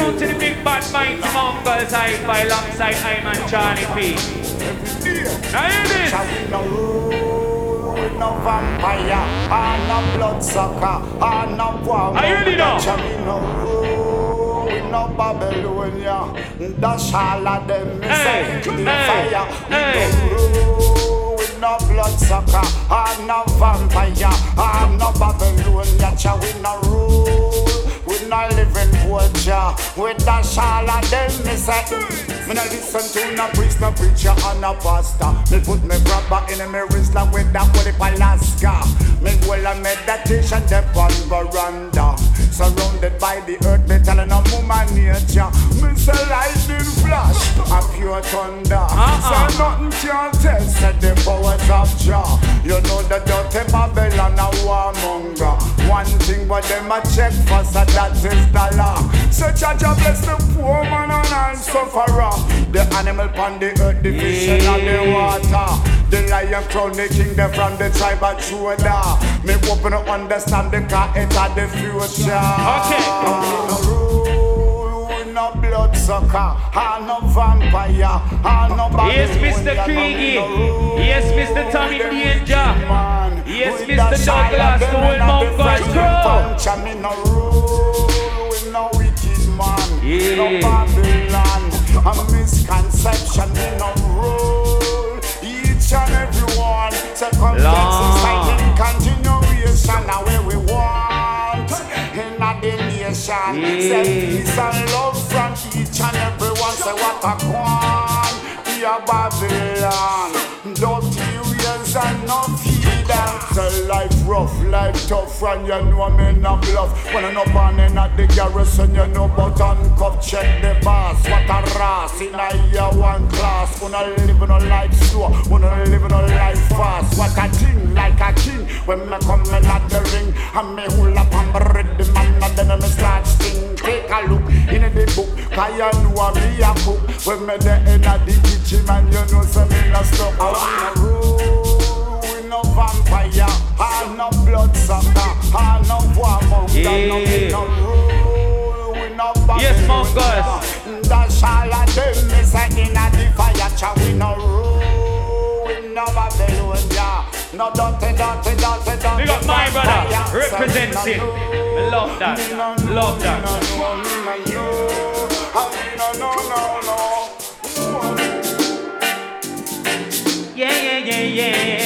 tune to the big bad mighty Mungo's Hi-Fi alongside I'm and Charlie P. Now hear this. No vampire, and no bloodsucker, and no warm. Are you ready now? No Babylonia, that's all of them. Hey, the hey, fire. hey. We no bloodsucker, and no vampire, and no Babylonia. Cha we no rule. No living vulture. We dash all of them. Me say. Me no listen to no priest, no preacher, and no pastor. Me put me rubber in me wrist like with that holy Alaska. Me well a meditation dep on veranda. Surrounded by the earth, me telling a woman nature. Me say lightning flash, a pure thunder. Uh-uh. So nothing can test said the powers of Jah. You know the dirty Babylon a warmonger. One thing what them a check for, so that is the law. So Jah Jah bless the poor man and sufferer. The animal pon the earth, the fish and the water. The lion crown, the kingdom from the tribe of Judah. Me open to understand the car, it are the future. Okay. No rule, no bloodsucker, and no vampire, and no Yes, Mr. Babylonian, Kriegy. no rule. Yes, Mr. Tommy Danger. Yes, Mr. Douglas, the whole Mount God's friendly crow. punch, and me no rule with no wicked man. Yeah. No Babylon, a misconception, me no rule. Each and every one, Lord. exciting continuation, now where we want. In the nation, say peace and love from each and every one. Say what a quan, yeah Babylon. Dirty ways and no Say life rough, life tough, and you know me no bluff. When I no born in at the garrison, you know but uncuff, check the boss. What a ras in a year one class. Wanna live in a life slow, wanna live in a life fast. What a thing like a king. When me come in at the ring, and me hold up and bread the man, and then me start sing. Take a look in the book, cause you know me a cook. When me the in a the kitchen, man, you know say me no stop. I wanna rule with no vampire, and no bloodsucker, and no warmonger, no me no rule with no Yes, Babylonian. Mongols. That's all of them me say in a the fire, cha we no rule with no Babylonia. No dirty, dirty, dirty, dirty. Big up my brother, representing. Love that. Love that. no me no. Ah, no no, no. Yeah, yeah, yeah, yeah.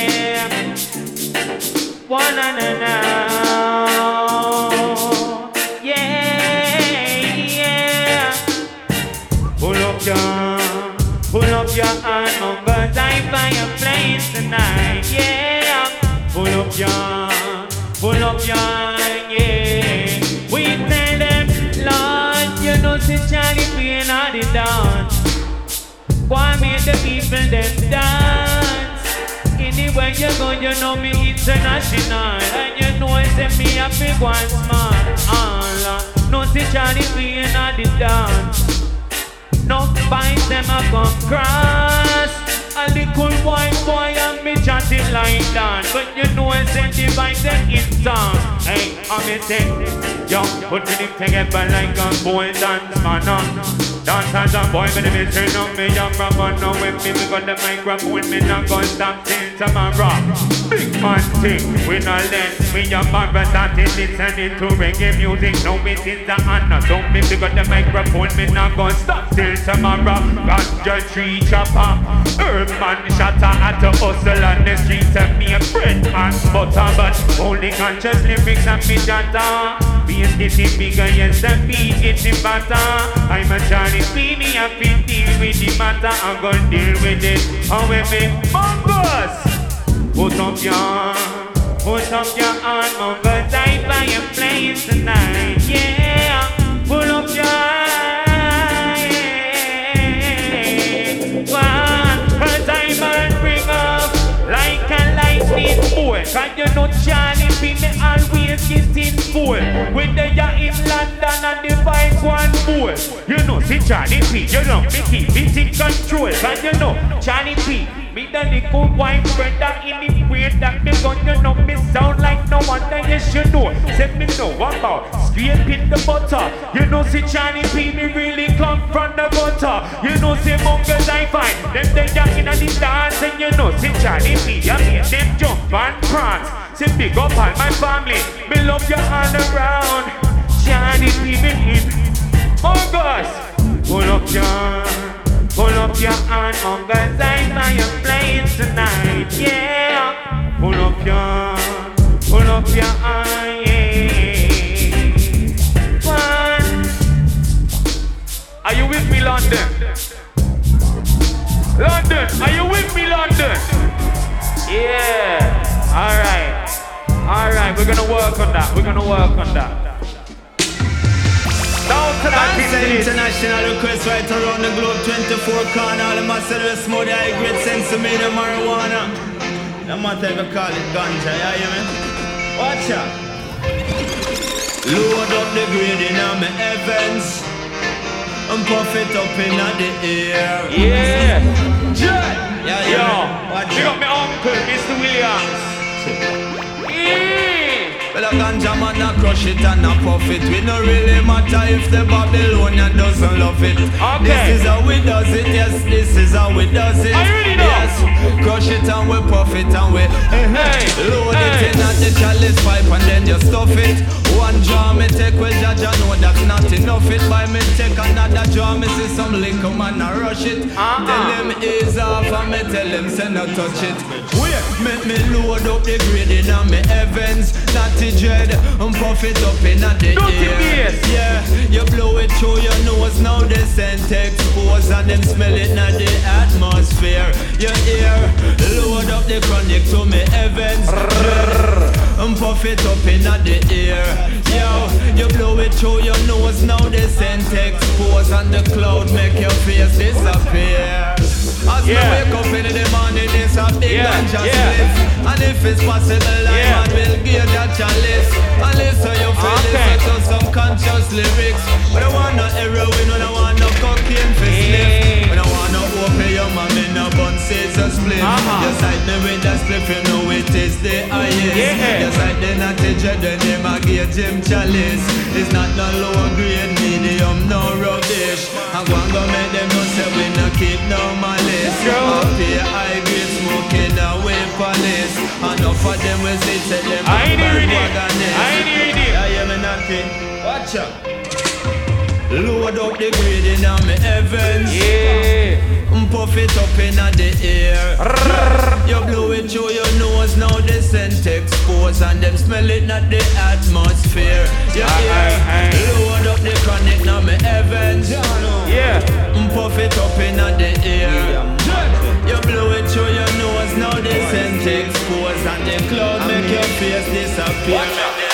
Charlie and all the dance. Why make the people them dance? Anywhere you go, you know me international. And you know I say me a big one small. All uh, no see Charlie playing at the dance. No bites them a come cross. A little boy, boy, and me chatting like that. But you know I say the vibes them in. Hey, I'm a say, yo, put me together like a boy dance man. uh. Dance as a boy, but me turn on me young rubber. Now with me, we got the microphone, me not gonna stop till tomorrow. Big man thing, we not let me young barbara started listening to reggae music. Now it is the honor, so me we got the microphone, me not gonna stop till tomorrow. Ganja tree chopper, herb man shatter at the hustle on the streets of me a bread and butter, uh, but only conscious lyrics and me jatta. Bass getting bigger, yes, the beat getting better. I'm a Johnny Beanie, I feel deal with the matter. I'm gonna deal with it. However, Mongols, put up your, put up your arm, Mongols, die by your place tonight. Yeah, pull up your always getting full. When they are in London and the vibe one bull. You know, see Charlie P, you know, me keep it in control. Cause you know, Charlie P, Me the little white brother in the way that me gun, you know me sound like no one that you know. Say me know about scraping the butter. You know see Johnny P, me really come from the gutter. You know see mongers I find them they are in the dance and you know see Johnny P, I make them jump and prance. Say big up on my family, me love you all around. Johnny me in. August, pull up your Pull up your hand, mongers, I buy your place tonight, yeah. Pull up your, pull up your hand, yeah. One. Are you with me, London? London, are you with me, London? Yeah. All right. All right, we're gonna work on that. We're gonna work on that. Down to that international request right around the globe 24 corner All the master of smooth high grade sense of me the marijuana No matter if you call it ganja, yeah, you mean? Watch out Load up the grade in my heavens And puff it up in the air Yeah Yeah, yeah, Yo, out up my uncle, Mr. Williams well, a ganja man a crush it and a puff it. We no really matter if the Babylonian doesn't love it. Okay. This is how we does it. Yes, this is how we does it. I really know. Yes, crush it and we puff it and we Hey, load hey. it in at the chalice pipe and then you stuff it. One jar me take well, Jaja know that's not enough. It by me take another jar. Me see some liquor man a rush it. Uh-uh. Tell him ease off and me tell him say no touch it. Wait, make me load up the grade in a me heavens. Not dirty dread and puff it up in at the Dirty air. Yeah, you blow it through your nose now the scent expose and them smell it in the atmosphere. You hear? Load up the chronic to me heavens and puff it up in the air. Yo, you blow it through your nose now the scent expose and the cloud make your face disappear. As Yeah. me wake up in the morning, it's a big Yeah, ganja yeah. spliff. And if it's possible, I Yeah. man will give that chalice. And listen, you feel Okay. listen to some conscious lyrics. But I want no heroin, when I want no cocaine for sniff. Hey. When I want no opium, I'm in a bun, says a split. Uh-huh. You sight me with that spliff, you know it is the highest. Yeah. You sight the natty dread, then them a give Jim chalice. It's not no low grade, medium, no rubbish. I'm going to make them know say we no keep no malice. Sure. Up here, high grade smoking away police. Enough of them will say say them I hearing it. I ain't hearing it. Yeah, me knocking. Watch out. Load up the grade in my heavens. Yeah. Mm, Puff it up in the air. You blow it through your nose, now the scent expose and them smell it not the atmosphere. You hear? Load up the chronic now my heavens. Yeah. Mm, Puff it up in the air. You blow it through your nose, now the scent expose and the cloud make your face disappear.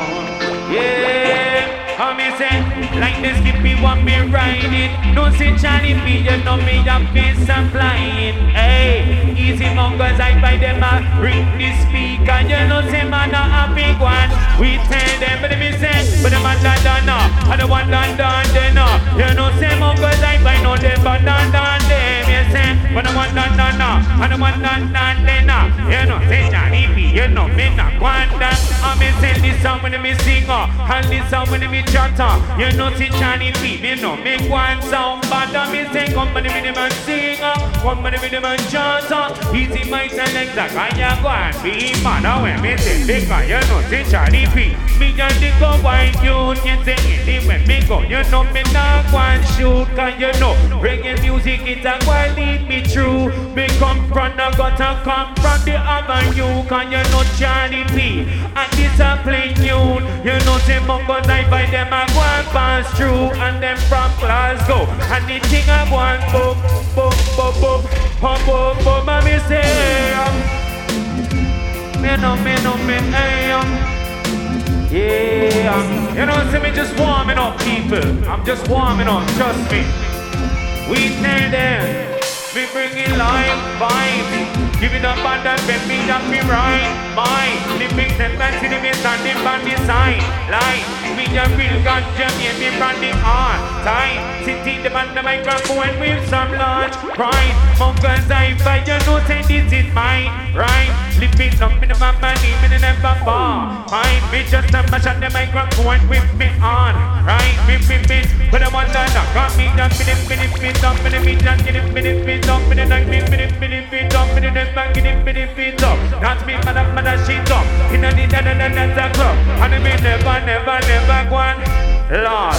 the skippy want me ride it. No say Charlie P, you know me have been supplying. Hey, easy mongers, I buy them a ring the speaker. You know say man a happy one. We tell them, but me say, but them a London now. I don't want London then now. You know say mongers, I buy no them, but London them. You say, but I want London now. I don't want London then now. You know say P, you know me not want that. I me say this song when me sing, uh, and this song when me chatter. Uh. You know see Charlie P, me know me one sound, but I'm me say come on the minimum singer, uh. come on uh. the chatter. Easy my select that I ya go and be man. Now when me say big guy, you know see Charlie P. Me and the go white you, you say when me go. You know me not one shoot, cause you know reggae music it a go lead me through. Me come from the gutter, come from the avenue, cause you know Charlie P. And plain tune. You know say Mongo night by them a go and pass through, and them from Glasgow. And the thing go and boom, boom, boom, boom, boom, boom, boom, and me say, um, me know, me know, me, hey, um, Yeah, you know, see me just warming up, people. I'm just warming up, trust me. We tell them, we bring bringing life vibes. Give it up and that bend me that me right mind Living them and see me standing by the side Like me a real ganja me me from the time Sitting the band the microphone with some large pride Mongers I fight you know say this is mine Right Living up in my me never fall Fine me just a mash on the microphone with me on Right me me me But I want to knock me down me me me me down me me down me me me me down me me me me me me me down me me bang it in the feet up. Not me mother mother shit up. In the da da da da da club. And me never never never go on. Lord,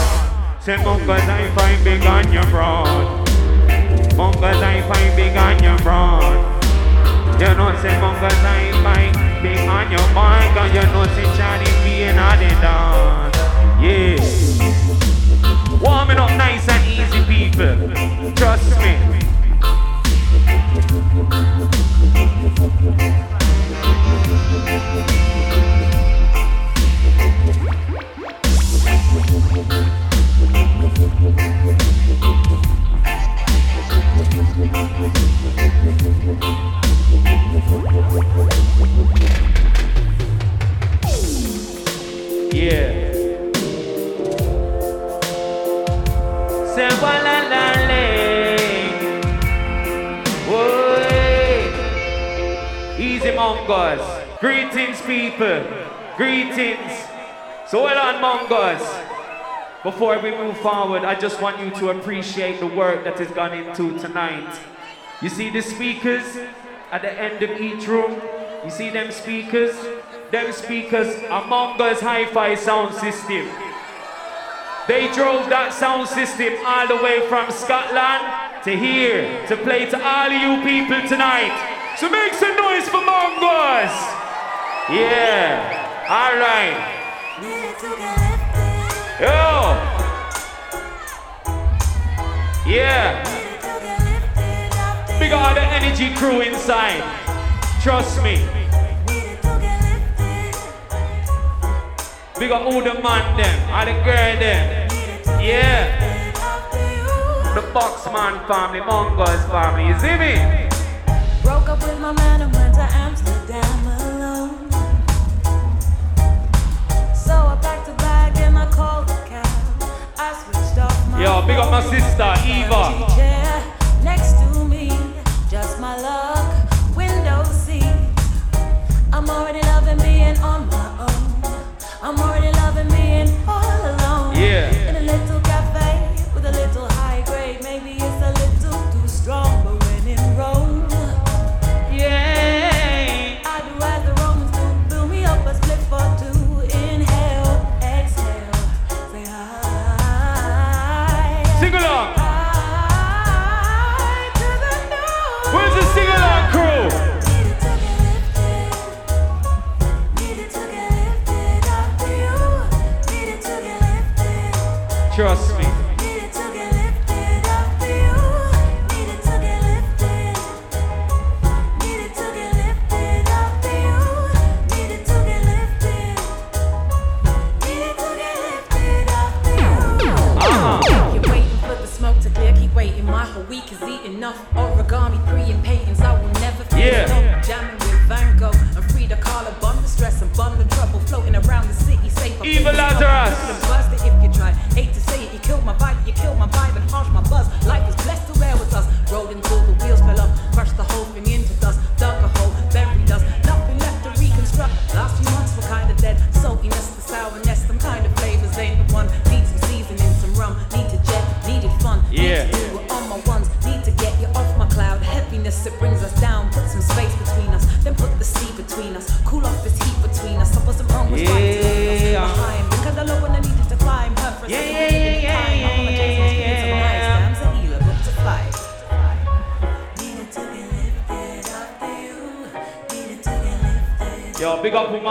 say monkeys I find big on your broad. Monkeys I find big on your broad. You know say monkeys I find big on your mind. Cause you know say Charlie being all the dance. Yeah. Warming up nice and easy people. Trust me. Yeah. Mongers. Greetings people. Greetings. So well on mongers. Before we move forward, I just want you to appreciate the work that has gone into tonight. You see the speakers at the end of each room? You see them speakers? them speakers among us hi-fi sound system. They drove that sound system all the way from Scotland to here to play to all of you people tonight. So make some noise for Mungo's. Yeah. All right. Yo. Yeah. Big all the energy crew inside. Trust me. We got all the man them, all the girl them. Yeah. The Boxman family, Mungo's family, you see me? Broke up with my man and went to Amsterdam alone. So I packed a bag and I called a cab. I switched off my Yo, big up my sister, Eva.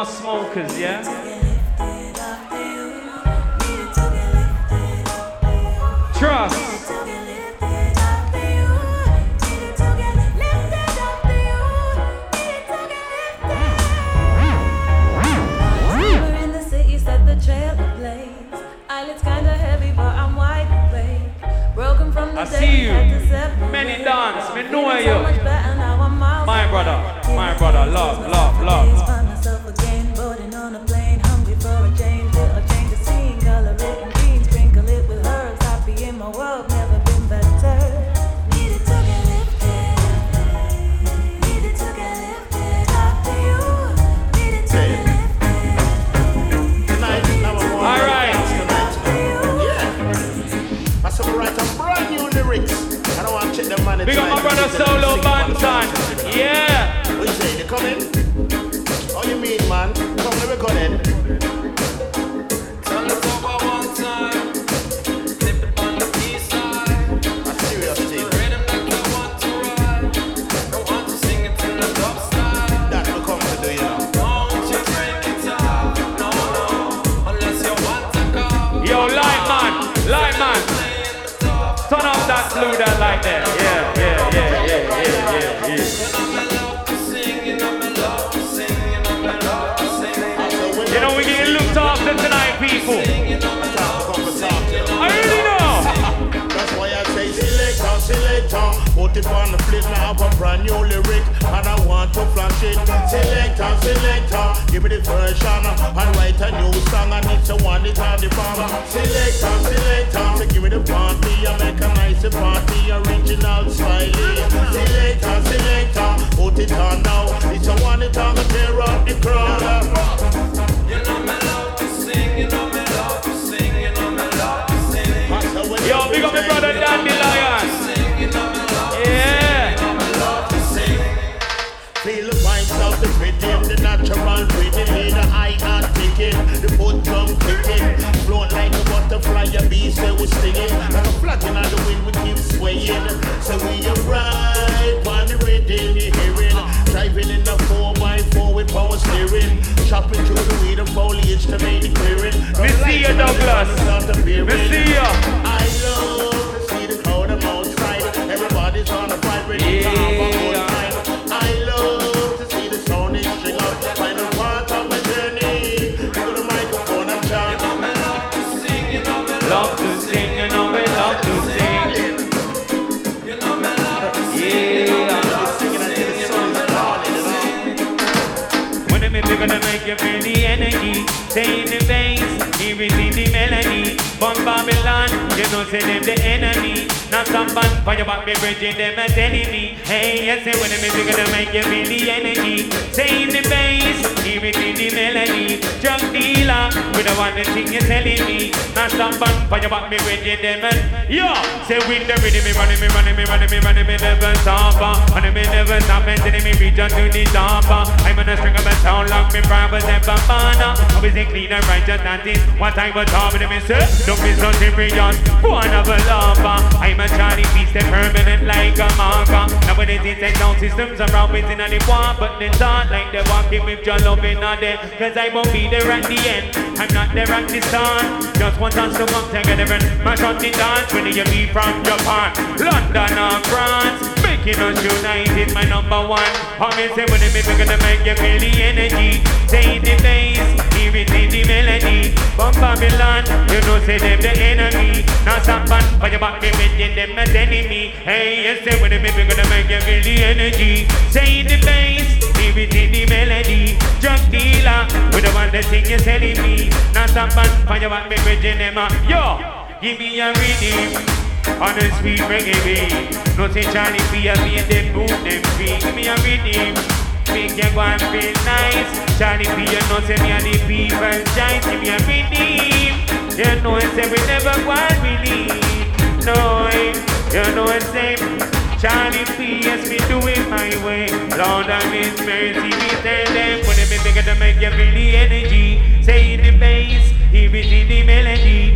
My smokers, you know say them the enemy. Now some band for your back, me bridging them and telling hey, yes, say when I'm bigger to make you feel the energy, stay in the bass, here is in the melody. Drug dealer, we the one that thing you're telling me. Now some band for your back, me bridging them and yo, say with the rhythm, me running, me running, me running, me running, me never stop, and me never stop, and telling me reach out to the top. I'm on a string of a sound like me brothers and bambana. Always a clean and righteous, that is what I was talking to me, sir. Don't be so serious, one of a lover. I'm a Charlie Beast, they permanent like a marker. Nowadays it's like sound systems around within the war, but they start like they're walking with your loving on them. Cause I won't be there at the end, I'm not there at the start. Just want us to come together and mash up the dance. Whether you be from Japan, London or France. Making us united, my number one. I'm say when make gonna make you feel the energy. Say the bass, in the melody. From Babylon, you know say them the enemy. Now some band for your me making them as enemy. Hey, yes, say when make gonna make you feel the energy. Say the bass, in the melody. Drug dealer, with the one that sing you telling me. Now some band for your me making them. uh, Yo, give me a rhythm. On the sweet reggae beat No say Charlie be a beat them move them feet Give me a rhythm Make you go and feel nice Charlie be a no say me and the people giant Give me a rhythm You know I say we never go and believe No, eh. you know I say Charlie P, yes, me do it my way. Lord of His mercy, we tell them. When they bigger to make you feel the energy. Say the bass, it in the melody.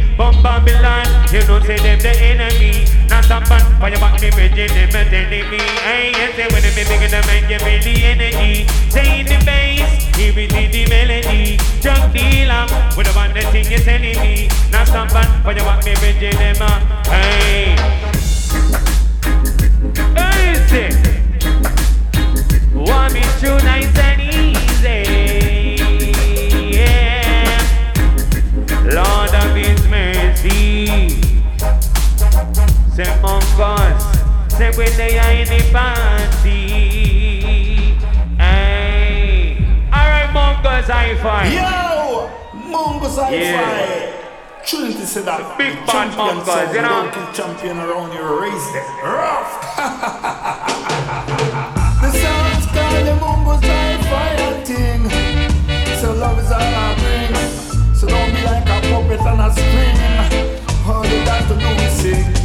Babylon, you know, say them the enemy. Now some band for your back, me bridging them and telling me. Hey, yes, say when they bigger to make you feel the energy. Say in the bass, hear it the melody. Drug dealer, with the one that thing you telling me. Now some band for your back, me bridging them. uh, Hey. Easy. Want me too nice boss. Say when they are in the party. Hey. Alright, Mungo's I five. Yo! Mungo's I yeah. five. Trinity said that. Big bad Mungo's, you know. Don't champion around your race there. Rough. the sound's called the Mungo's I five thing. So love is all I bring. So don't be like a puppet on a string. All you got to do is sing.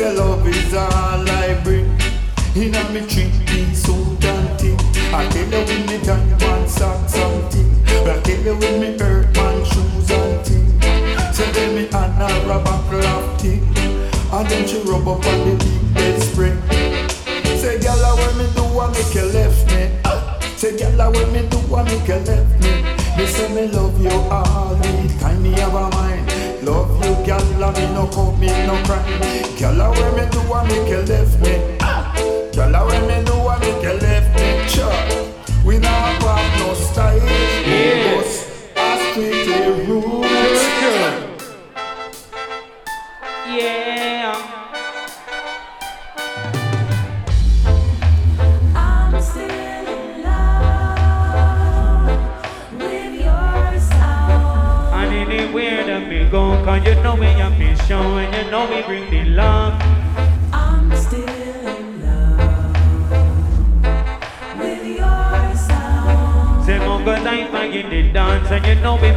say love is all I bring. In a me treat piece so dainty. I tell you when me got one sock and thing. I tell you when me hurt my shoes and ting. Say so me and a rubber cloth. And then she rub up on the big bed spring. Say girl, what me do? I make you left me. Say girl, what me do? I make you left me. Me say me love you all the time. Me have a mind. Love gal, and me no cop me no cry. Gal, where me do, a make you left me. Ah! Gal, where me do, a make you left me. Sure. We now have no style. Yes. Yeah. Strictly rule. know and you know we bring the love. I'm still in love with your song. Say, Mongo night, I get the dance and you know we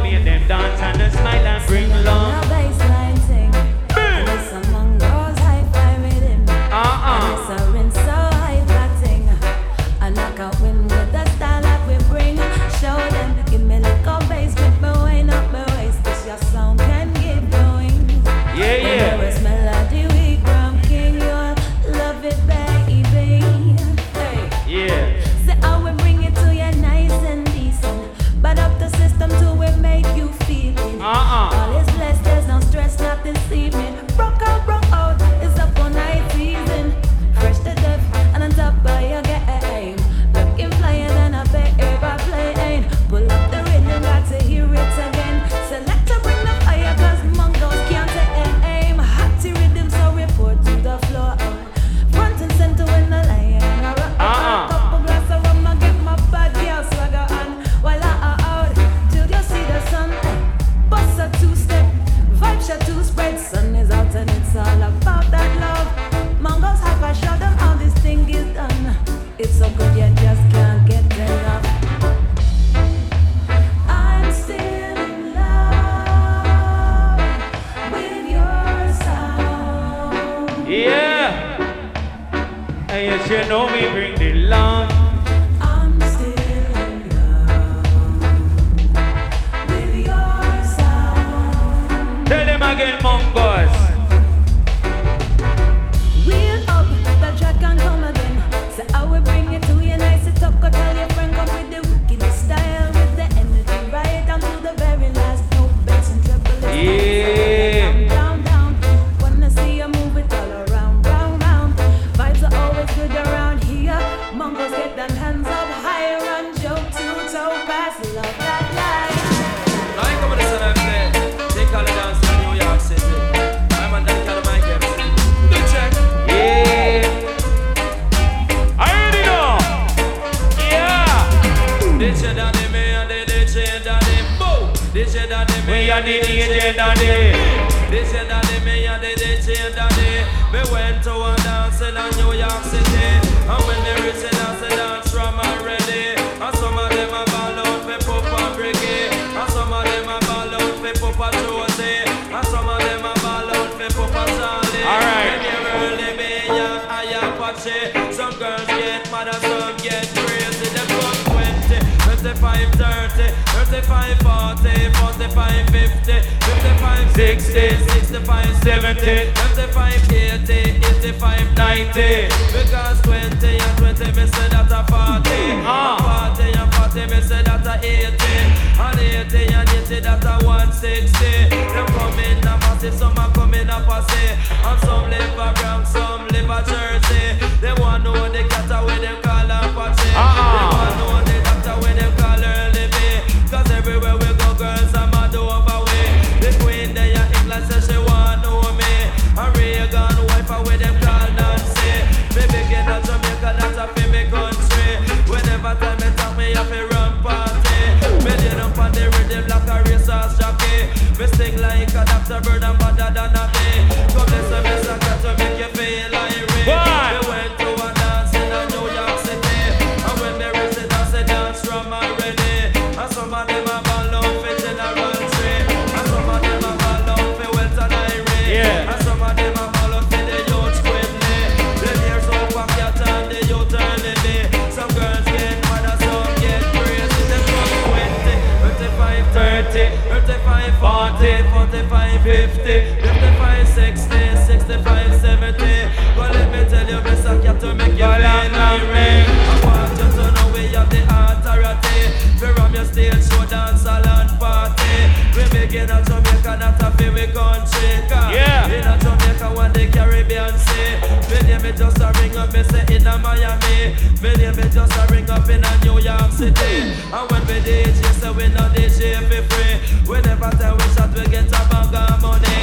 up in a New York City. And when we DJ, say we no DJ for free. We never tell we shot, we get a bag of money.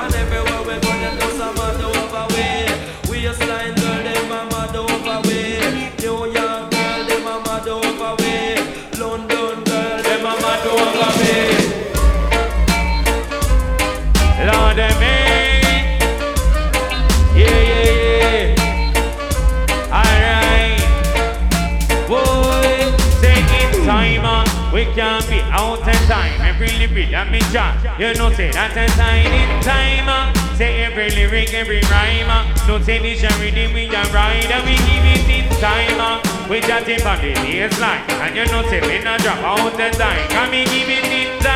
And everywhere That me jam, you know say that a sign in time. uh. Say every lyric, every rhyme. uh. No say this a rhythm we a ride and we give it in time. uh. We just in on the baseline, and you know say we not drop out the time. Can we give it in time?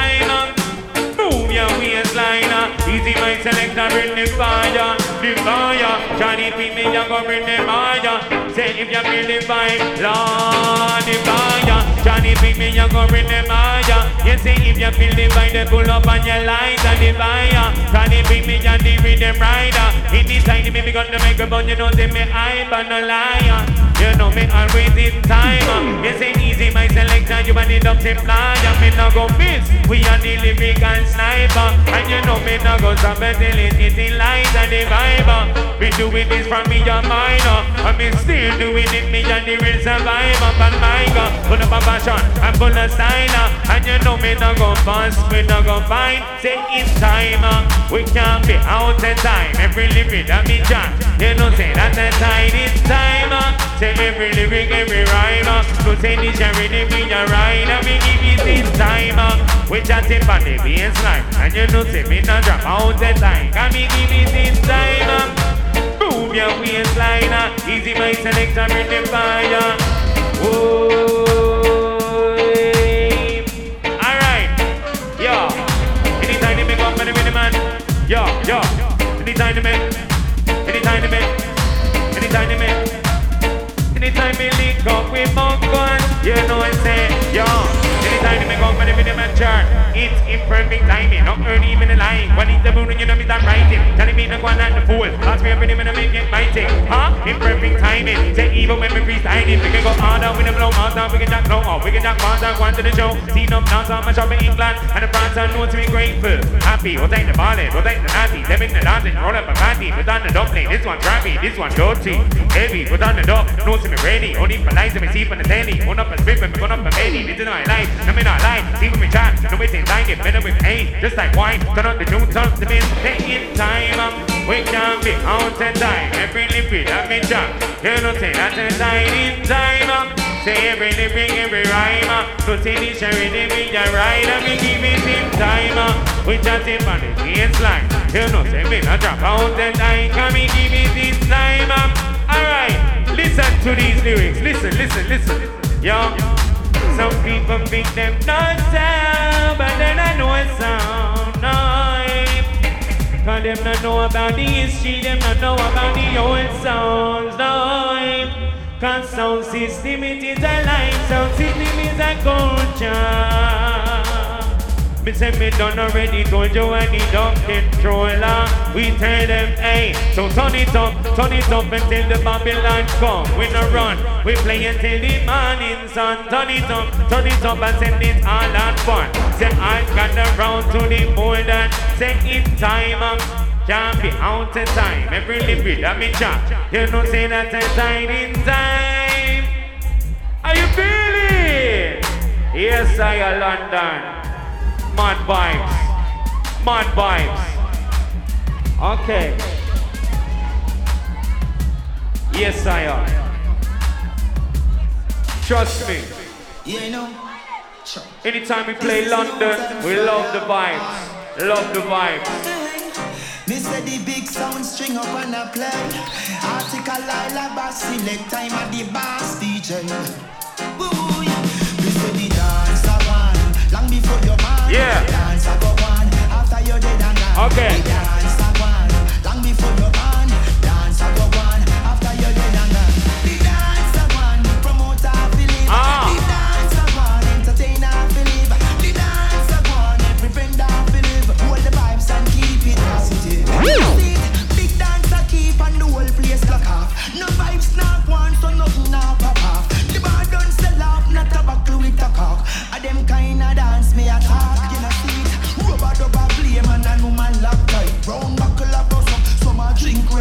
Your waistline, uh. easy my selector, bring the fire, the fire. Johnny beat me, you go bring the fire. Say if you feel the vibe, Lord, the fire. Johnny beat me, you go bring the fire. You say if you feel the vibe, then pull up on your light and the fire. Johnny beat me, and the rhythm rider. In this time, the baby got the microphone, you know say me hype and a liar. You know me always in time. You say easy my selection, you want it up to fly. And me no go miss. We are the lyrical sniper. And you know me no go stop until it is in light and the vibe. We doing this from me a minor. And me still doing it, me and the real survivor. But my God, full of passion and full of style. And you know me no go fast, we no go find. Say in time, uh, we can't be out of time. Every lyric that me jam, you know say that the time is time. uh. Say every lyric, every rhyme. So say this rhythm in your ride. And we give it in time. We chatting on the baseline. And you know say me not drop out the time. Can we give it in time? Move your waistline. Easy my selector, bring the fire. Oh, Whoa. Alright. Yo. Anytime they make up for the man. Yo, yo. Anytime they make. Anytime they make. Anytime they make. Anytime we link up with Mongon, you know I say, yo. They make up for the and chart, it's imperfect timing, not early even the line. When it's the moon, you know me start writing. Telling me to go on the fool. Ask me everything when I make it my thing. Huh? Imperfect timing. Say even when we freestyle it, we can go harder with the blow master, we can jack low up, we can jack master, go on to the show. Seen up now, so much up in England, and the France are known to be grateful. Happy, we'll take the ballad, we'll take the natty, them in the dancing, roll up a patty, put on the dumpling, this one trappy, this one dirty, heavy, put on the dog, no see me ready, only for lights, me see from the telly, one up a spit, when me gun up a belly, this is my life, no me not see when me chat, no me say like it, better with aim, just like wine, turn up the new turn to me, take in time, um, we can be out of time, every liquid that me jam, you know say that's a time in time, um, say every lyric, every rhyme, so say this every lyric, you ride, and we give it in time, we chatting on the baseline, you know say me not drop out the time, can we give it in time, alright, listen to these lyrics, listen, listen, listen, yo. Some people think them not sound, but then I know it sound nice. Cause them not know about the history, them not know about the old sounds, no. Cause sound system it is a life, sound system is a culture. Me say me done already told you I need a controller. We tell them, hey, so turn it up, turn it up until the Babylon come. We no run, we play until the morning sun. Turn it up, turn it up and send it all at fun. Say I got around to the border, say in time. Um, can't be out of time. Every bit of me chat. You know say that a time in time. Are you feeling? Yes, I am London. Mad vibes. Mad vibes. Okay. Yes, I am. Trust me. Yeah, you know. Anytime we play London, we love the vibes. Love the vibes. Say the big sound string up and a play. Article Lila bass select time at the bass DJ. Gone. Okay.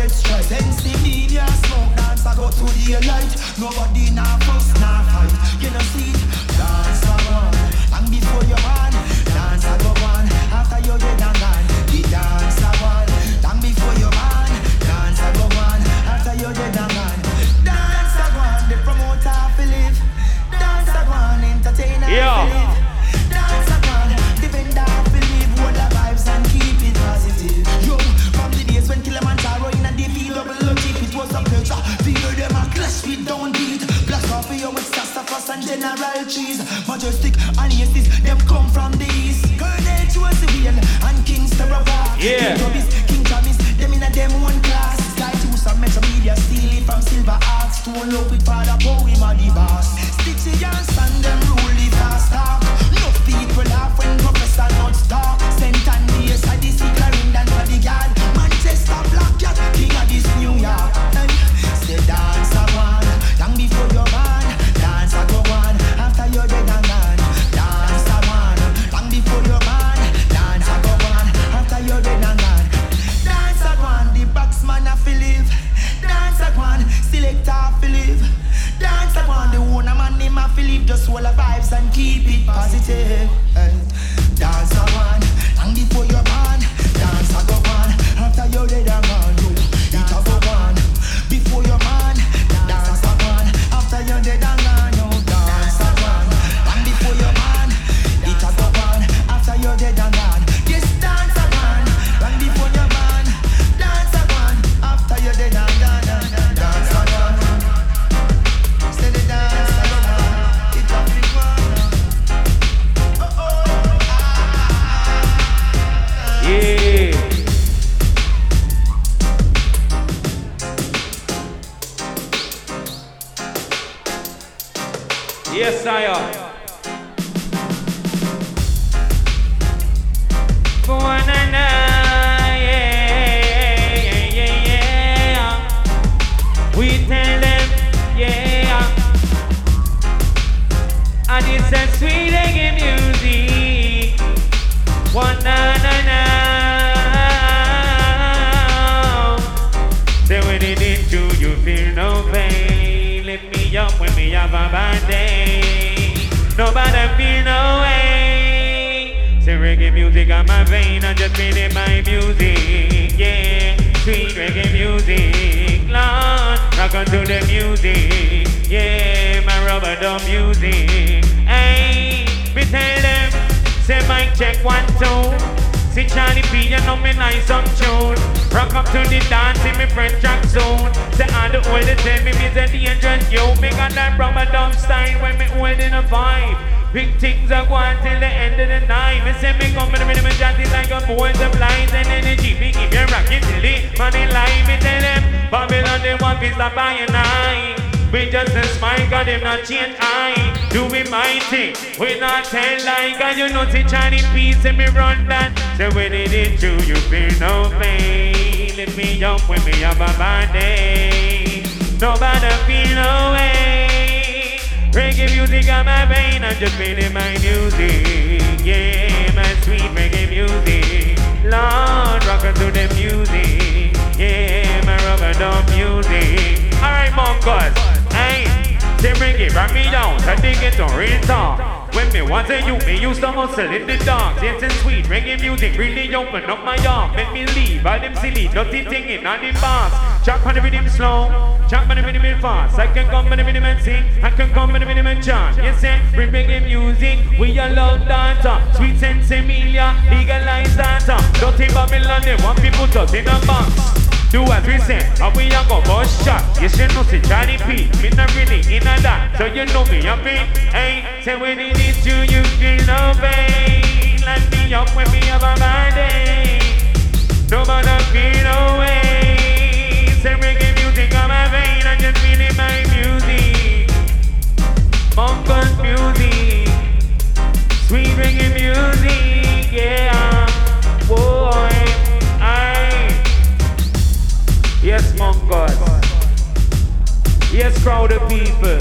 A drink red stripe. Then see me smoke dance I go to the light. Nobody nah fuss nah fight. You know see it, dance a run. Long before you man, dance a go on. After you dead and gone, the dance a one. Long before you man, dance a go on. After you dead and gone, dance a one. The promoter believe, dance a one. Entertainer Yeah. Cheese. Majestic and Yesis, them come from the east. Colonel Josephine and King Starava. Yeah. King King Travis, them in a them one class. Sky Juice and Metro Media steal it from Silver Arts. Stone up with Father Bowie, my the boss. Stitchy and Sand, them rule the fast talk. Charlie P, you know me nice on tune. Rock up to the dance in me French track zone. Say all the older tell me me the dangerous yo. Me got that rubber dub style when me holding a vibe. Big things are going till the end of the night. Me say me come with the rhythm and like a boy of light and energy. Me keep you rocking till the money lie. Me tell them Babylon they want to stop by and I. We just a smile, got them not change I Do we my thing, we not tell like Cause you know see Chinese peace and me run that. So when it is true, you feel no pain. Lift me up when me have a bad day. Nobody feel no way. Reggae music on my vein, I'm just feeling my music. Yeah, my sweet reggae music. Lord, rockin' to the music. Yeah, my rubber dub music. Alright, monkeys Hey, they bring it, bring me down, so they get to real talk. When me was a youth, me used to hustle in the dark. And sweet reggae music really open up my arm. Make me leave all them silly, dirty thing on the bars. Chop on the rhythm slow, chop on the rhythm fast. I can come on the rhythm and sing, I can come on the rhythm and chant. Yes, and bring reggae music, we a love data. Sweet sense Emilia, legalize data. Dirty Babylon, they want people to in a box. Do we say, and we a go bust shot. You should know see Johnny P. Me not really in a that, so you know me a bit. Hey, say when it is you, you feel no pain. Let me up when me have a bad day. Nobody feel no way. Say reggae music on my vein, I'm just feeling my music. Mungo's music, sweet reggae music, yeah. Boy. Yes, monk God. Yes, crowd of people.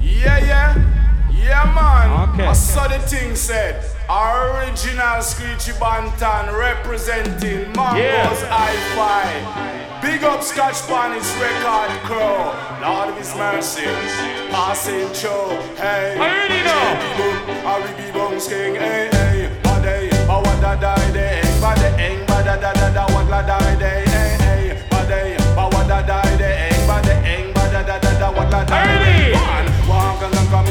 Yeah, yeah. Yeah, man. Okay. I saw the thing said. Our Original Screechy Bantan representing Mungo's Yeah. Hi-Fi. Big up Scotch Spanish record crew. Lord of His mercy. Passing through. Hey. I already know. Boom. I will be. Hey, hey. A day. I want to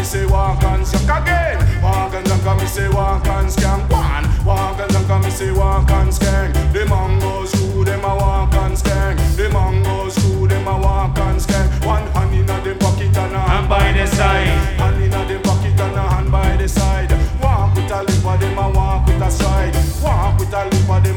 me say walk and skank again. Walk and come me say walk and skank. One. Walk and come me say walk and skank. The Mungo's who them a walk and skank. The Mungo's who them a walk and skank. One hand inna them pocket and a And by the side. Hand inna them pocket and a hand by the side. Walk with a lip, them a walk with a stride.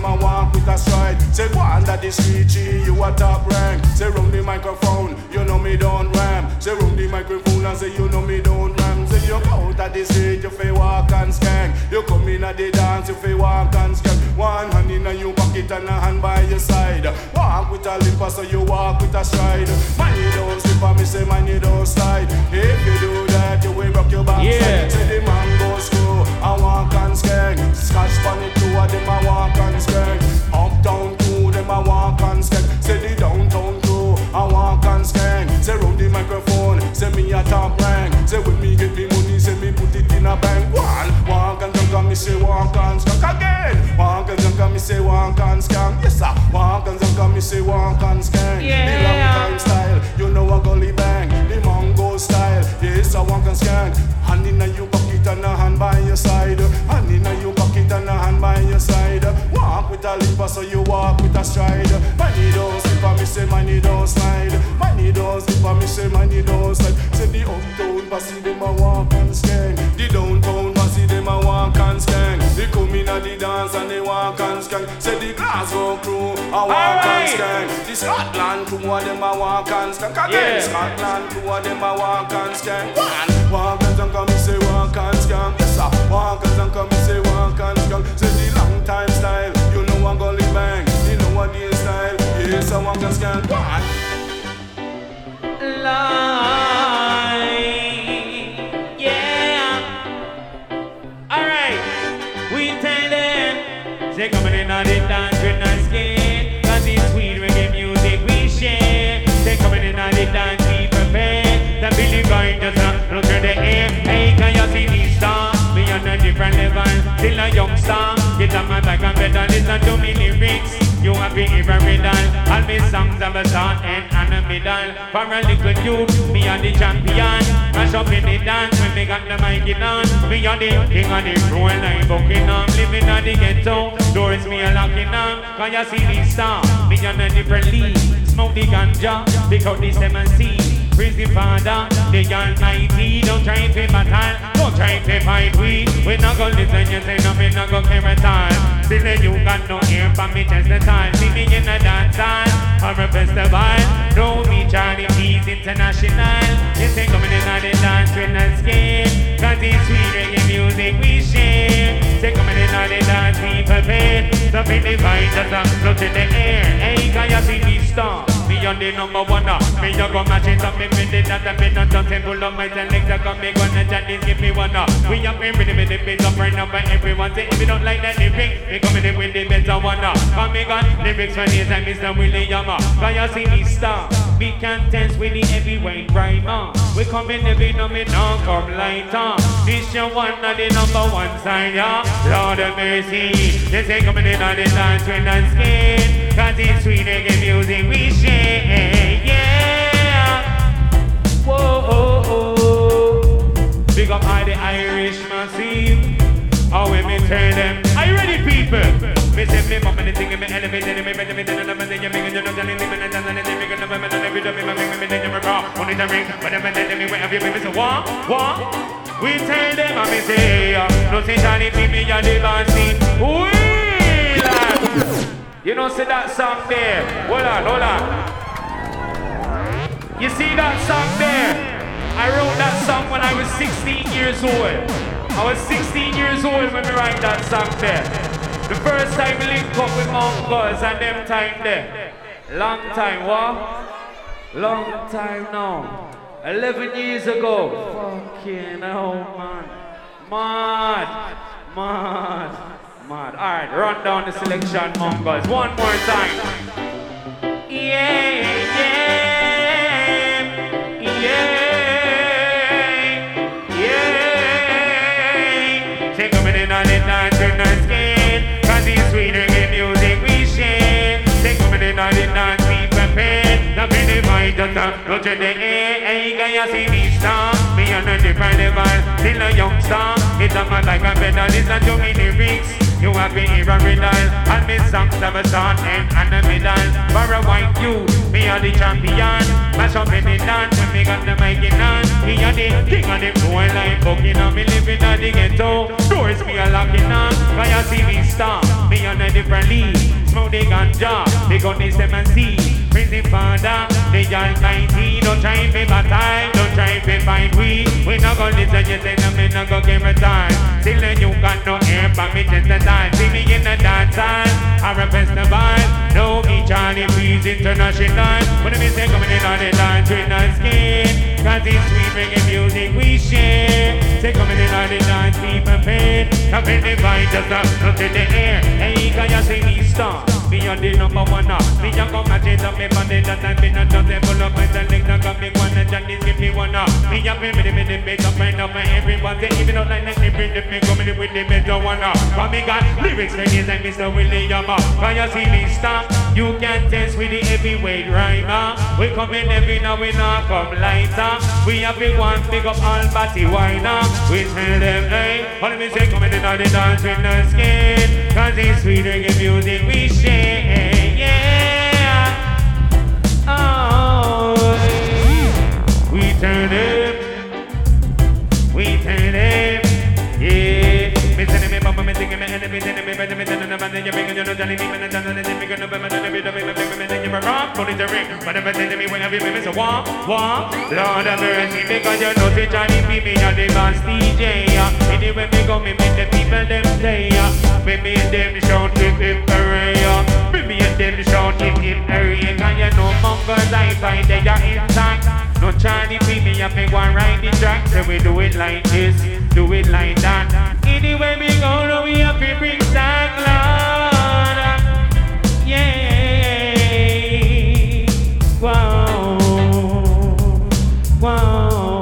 Walk with a lip, them a walk with a stride. Say go under the street, G, you a top rank. Say round the microphone, you know me don't ram. Say round the microphone and say you know me don't ram. Say you out of the street, you feel walk and skank. You come in at the dance, you feel walk and skank. One hand in a your pocket and a hand by your side. Walk with a limp, so you walk with a stride. Man, you don't slip, and me say man, you don't slide. If you do that, you will rock your backside. Yeah. Say the man I walk and skank. Scotch bunny two of them, I walk and skank. Uptown two, them I walk and skank. Say the downtown two, I walk and skank. Say round the microphone, say me a top rank. Say when me get the money, say me put it in a bank. One, walk and and me say walk and skank again. Walk and and me say walk and skank. Yes sir, walk and and me say walk and skank. The long time style, you know a gully bang. The mango style, yes I walk and skank. Hand in a you and a hand by your side. Hand in a you pocket and a hand by your side. Walk with a lip so you walk with a stride. Money don't slip and me say money don't slide. Money don't slip and me say money don't slide. Say the uptown bossy them a walk and skank. The downtown bossy them a walk and skank. They come in a the dance and they walk and skank. Say the Glasgow crew a walk and Alright. skank. The Scotland crew a them a walk and skank. Again Yeah. Scotland crew a them a walk and skank. One walk skank. Walk and skank and say walk and skank. Say the long time style, you know a gully bang. You know a day style. Yes I walk and. One. Young star. Get on my back and better listen to me lyrics. You have been even riddle. All me songs have a start and a middle. For a little youth, me and the champion. Mash up in the dance when me got the mic in on. Me and the king of the roll like Buckingham. Living on the ghetto, doors me a locking on. Cause you see the star, me on a different league. Smoke the ganja, pick out the seven seed. Praise the Father, the Almighty. Don't try to battle, don't try to fight we. We not gonna listen, you say no, me not gonna care at all. Still you got no ear for me just the time. See me in a dance hall or a festival. Know me Charlie Peace International. You say coming in on the dance with a skin. Cause it's sweet reggae music we share. Say coming in on the dance people pay. So feel the vibe just a float in the air. Hey, can you see me star? Me on the number one now. Me you go match it up, me with it that I been on something pull up my selector, come me gonna Chinese give me one now. We up in with the beat up right now, but everyone say if you don't like that lyric, me coming in with the better one now. Come me got lyrics for this and Mr. William. Can you see me star? We can dance with the heavyweight rhymer. We come in every no me now come lighter. This your one of the number one side, yeah. Lord of mercy, they say coming in on the dance with the skin. Cause it's sweet reggae music we share, yeah. Whoa, oh, oh. Big up all the Irish massive. How we me tell them? Are you ready, people? Me say me mama, me sing me elevate, me better, me tell them, me you make it, you know, telling me, me not telling them, me gonna, me not every day, me make me, me then you raw, money to ring, but them tell me where have you been? Me say what, what? We tell them, and me say, no say Johnny, be me and the bossy. We lad. You know, see that song there? Hold on, hold on. You see that song there? I wrote that song when I was 16 years old. I was 16 years old when we write that song there. The first time we linked up with Mungo's and them time there. Long time, what? Long time now. 11 years ago. Fucking hell, man. Mad. Mad. Mad. Alright, run down the selection, Mungo's. One more time. Yeah, yeah. Yeah. Say coming in on it, dance in the skin. Cause it's sweet reggae music we share. Say coming in on it, dance we prepare. Now be the vibe, just a touch of the air. Hey, can you see me star? Me on a different level, still a youngster. It's a man like a better, listen to me lyrics. You have been here a riddle And me songs have a end and a middle. For a white youth, me are the champion. Mash up in the dance when me got the mic in hand. Me are the king of the boy like booking on Me living at the ghetto. Doors me a locking on Cause you see me star Me on a different league Smoke the ganja. They got this and see. Prison father. The almighty Don't try to battle Don't try to find we. We not gonna listen You say no me not gonna give a time. Still you got no air But me just a time. See me in the dance hall. Or a festival Know me Charlie Peace International. When me say coming in on the dance with no skin. Cause it's sweet reggae music we share. Say coming in on the dance people pay. Come in the vibe just up, up to the air. Hey, can you see me star? Me on the number one now Me a come and change up me body That time me not just full up my selector Got me one and Johnny skip me one now Me a me me me the beat up right now My everyone say even out like me bring the me coming with the better one uh. now Cause me got lyrics for this like Mr. William uh. Can you see me stop? You can test with the heavyweight rhymer We coming every now we not come lighter We have big one big up all body whiner We tell them hey All me say coming in on the dance with no skin. Cause it's sweet reggae music we share yeah. Oh, we turn them, me me me me me and then you me, they make a me, me, me, but if I me I me, so Lord have mercy, because you know, see Johnny me, the DJ. Anyway, me go, me make the people them yeah. Me make them shout, hip, hip, hooray. Me make them shout, hip, hip, hooray, and you know, Mungo's, I find they are intact. No be me and go and ride the track Say we do it like this, do it like that Anyway we go, no we have to bring that Lord Yeah Wow Wow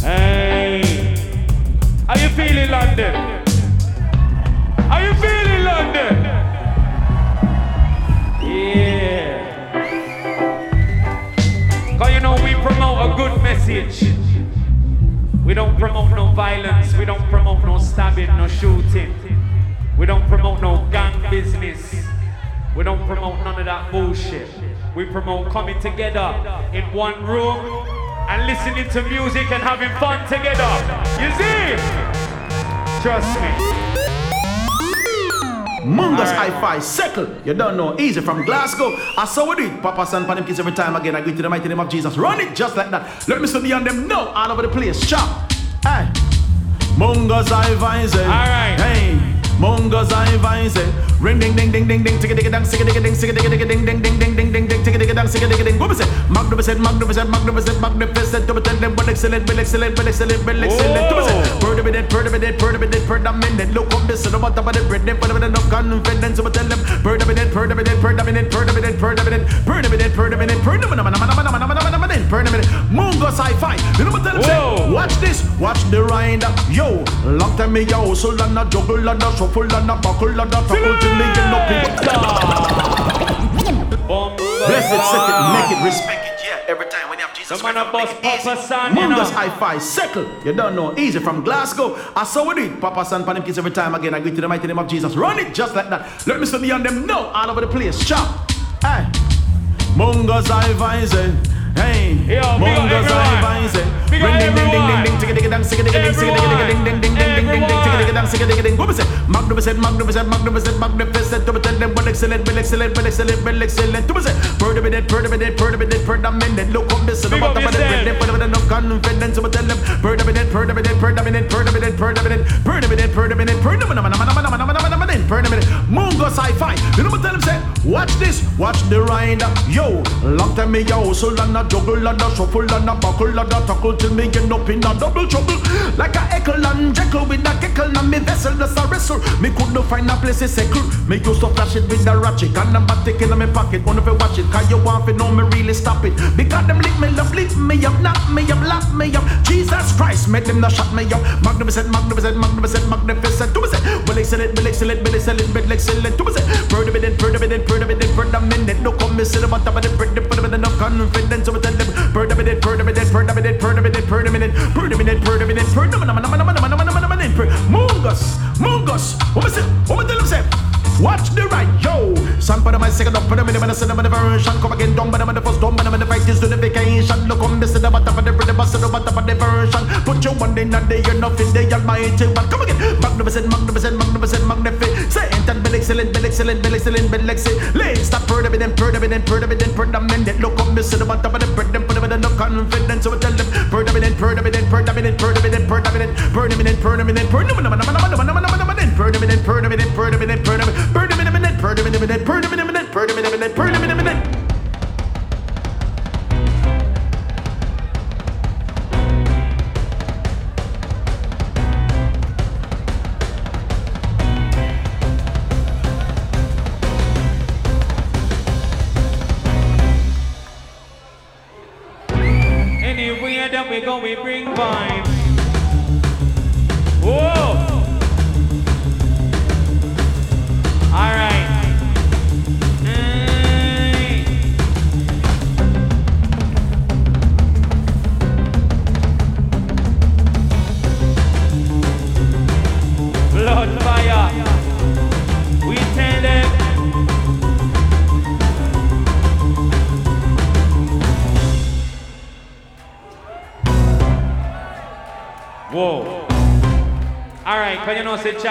Hey Are you feeling London? Are you feeling London? Yeah Cause you know we promote a good message. We don't promote no violence. We don't promote no stabbing, no shooting. We don't promote no gang business. We don't promote none of that bullshit. We promote coming together in one room and listening to music and having fun together. You see? Trust me. Mungo's Hi-Fi, circle. You don't know, easy from Glasgow. I saw what it. Papa San Panim kiss every time again. I greet to the mighty name of Jesus. Run it just like that. Let me study on them now, all over the place. Chop. Hey. Mungo's Hi-Fi. All right. Hey. Mungo's Hi-Fi. Ring ding ding ding ding ding tigga digga dang sigga digga ding sigga digga digga ding ding ding ding ding ding ding tigga digga dang sigga digga ding. What was it? Magnificent, magnificent, magnificent, magnificent. To tell them what excellent, well excellent, well excellent, well excellent. To was it? Purdy with it, purdy with it, purdy with it, purdy minute. Look up this, no matter what the bread, put with enough confidence. So tell them purdy with it, purdy with it, purdy with it, purdy with it. Mungo's Hi-Fi. You know what tell them say? Watch this, watch the ride. Yo, long time me yo, so la na juggle, la na shuffle, la na buckle, la na truckle till me get no people. Bless it, set it, make it, respect it, yeah. Every time when you have Jesus The man a boss make it easy. Papa San, know. Mungo's Hi-Fi, circle. You don't know, easy from Glasgow. I saw what it. Papa San Panim kiss every time again. I greet to the mighty name of Jesus. Run it just like that. Let me study on them now, all over the place. Chop. Hey. Mungo's Hi-Fi. Hey. Ring ding ding ding ding ding dang ding ding ding ding ding ding ding ding dang ding. It? Magnificent, magnificent, magnificent, magnificent. To tell them what excellent, well excellent, well excellent, well excellent. To was it? Purdy with it, purdy with it, purdy with it, purdy minute. Look up this, no Big up matter what the put with enough confidence. Them purdy with it, purdy with it, purdy with it, purdy with it, purdy with it, purdy with it, purdy with it, purdy with it, purdy with it, purdy with it. Mungo's Hi-Fi. You know what tell them say? Watch this, watch the ride. Yo, long time me yo, so la na juggle, la na shuffle, la na buckle, la na tackle till me get up in a double trouble. Like a eckle and jekyll with a keckle and me vessel just a wrestle. Me couldn't find a place to settle. Me used to flash it with the ratchet and I'm back taking in my pocket. Wanna fi watch it, cause you want to know me really stop it. Because them lick me up, lick me up, knock me up, lock me up. Jesus Christ, make them not shut me up. Magnificent, magnificent, magnificent, magnificent. Do it, excellent, well excellent, well selling bread like selling to me say Pretty minute, pretty minute, pretty minute, pretty minute No come me sit on top of the pretty pretty minute of confidence So me tell them pretty minute, pretty minute, pretty minute, pretty minute, pretty minute Pretty minute, pretty minute, pretty minute, pretty minute, pretty minute, pretty minute Mungo's, Mungo's, what me say, what me tell them say watch the right, yo. Some put my second up, put them in the in the version. Come again, don't but I'm the first, don't but I'm the fight is to the vacation. Look on this, the bottom of the pretty bus, the bottom of the version. Put your one in a day, you're nothing, they almighty. But come again, magnificent, magnificent, magnificent, magnificent. And be excellent, excellent, excellent, excellent. Let's stop with them, purdy with them, purdy minute. Look on this, the bottom of the pretty, put them in the confidence. So tell them, purdy with them, purdy with them, purdy minute, purdy minute, purdy minute, purdy minute, purdy minute, purdy minute, purdy minute, purdy minute, purdy minute, purdy minute, purdy minute, purdy minute, minute, purdy minute, minute, purdy minute, minute, purdy minute, minute, purdy minute, minute. Anywhere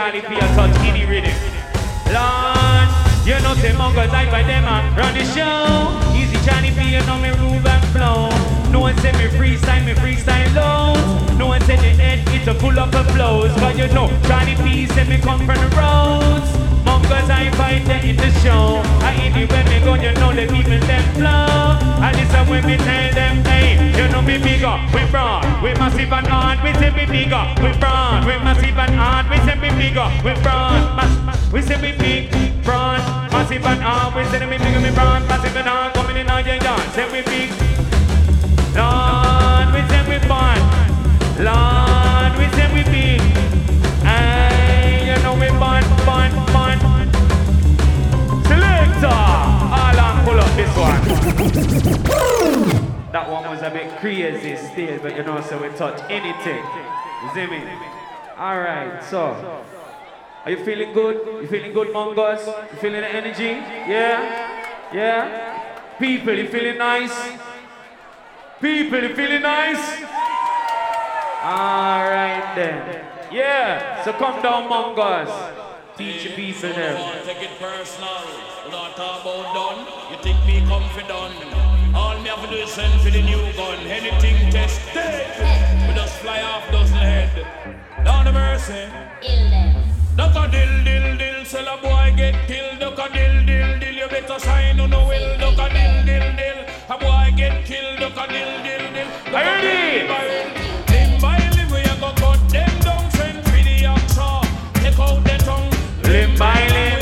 Charlie P a touch any rhythm. Lord, you know say Mongo like by them and run the show. Easy Charlie P, you know me move and flow. No one say me freestyle, me freestyle loads. No one say the head it's a full of the flows. Cause you know Charlie P say me come from the roads. Mungo's Hi-Fi them in the show. I anywhere me go, you know the people them flow. And listen when me tell them, hey, you know me bigger, we broad, we massive and hard. We say we bigger, we broad, we massive and hard. We say we bigger, we broad, we say we big, broad, massive and hard. We say we bigger, we broad, massive and hard. Coming in all your yard, say we big. Lord, we say we born. Lord, we say we big. Hey, you know we born, born, born. Selector, all on pull up this one. That one was a bit crazy still, but you know, so we touch anything. Zimmy. All right, so. Are you feeling good? You feeling good, Mungo's? You feeling the energy? Yeah? Yeah? People, you feeling nice? People, you feeling nice? All right then. Yeah, so come down, Mungo's teach hey, a piece them. Don't take it personal. Not talk about done. You think me confident. All me have to do is send for the new gun. Anything tested. We just fly off dozen head. Down the mercy. Duck a dill, dill, dill. Sell a boy get killed. Duck a dill, dill, dill. You better sign on the will. Duck a dill, dill, dill. A boy get killed. Duck a dill, dill, dill. Ready? baile, baile.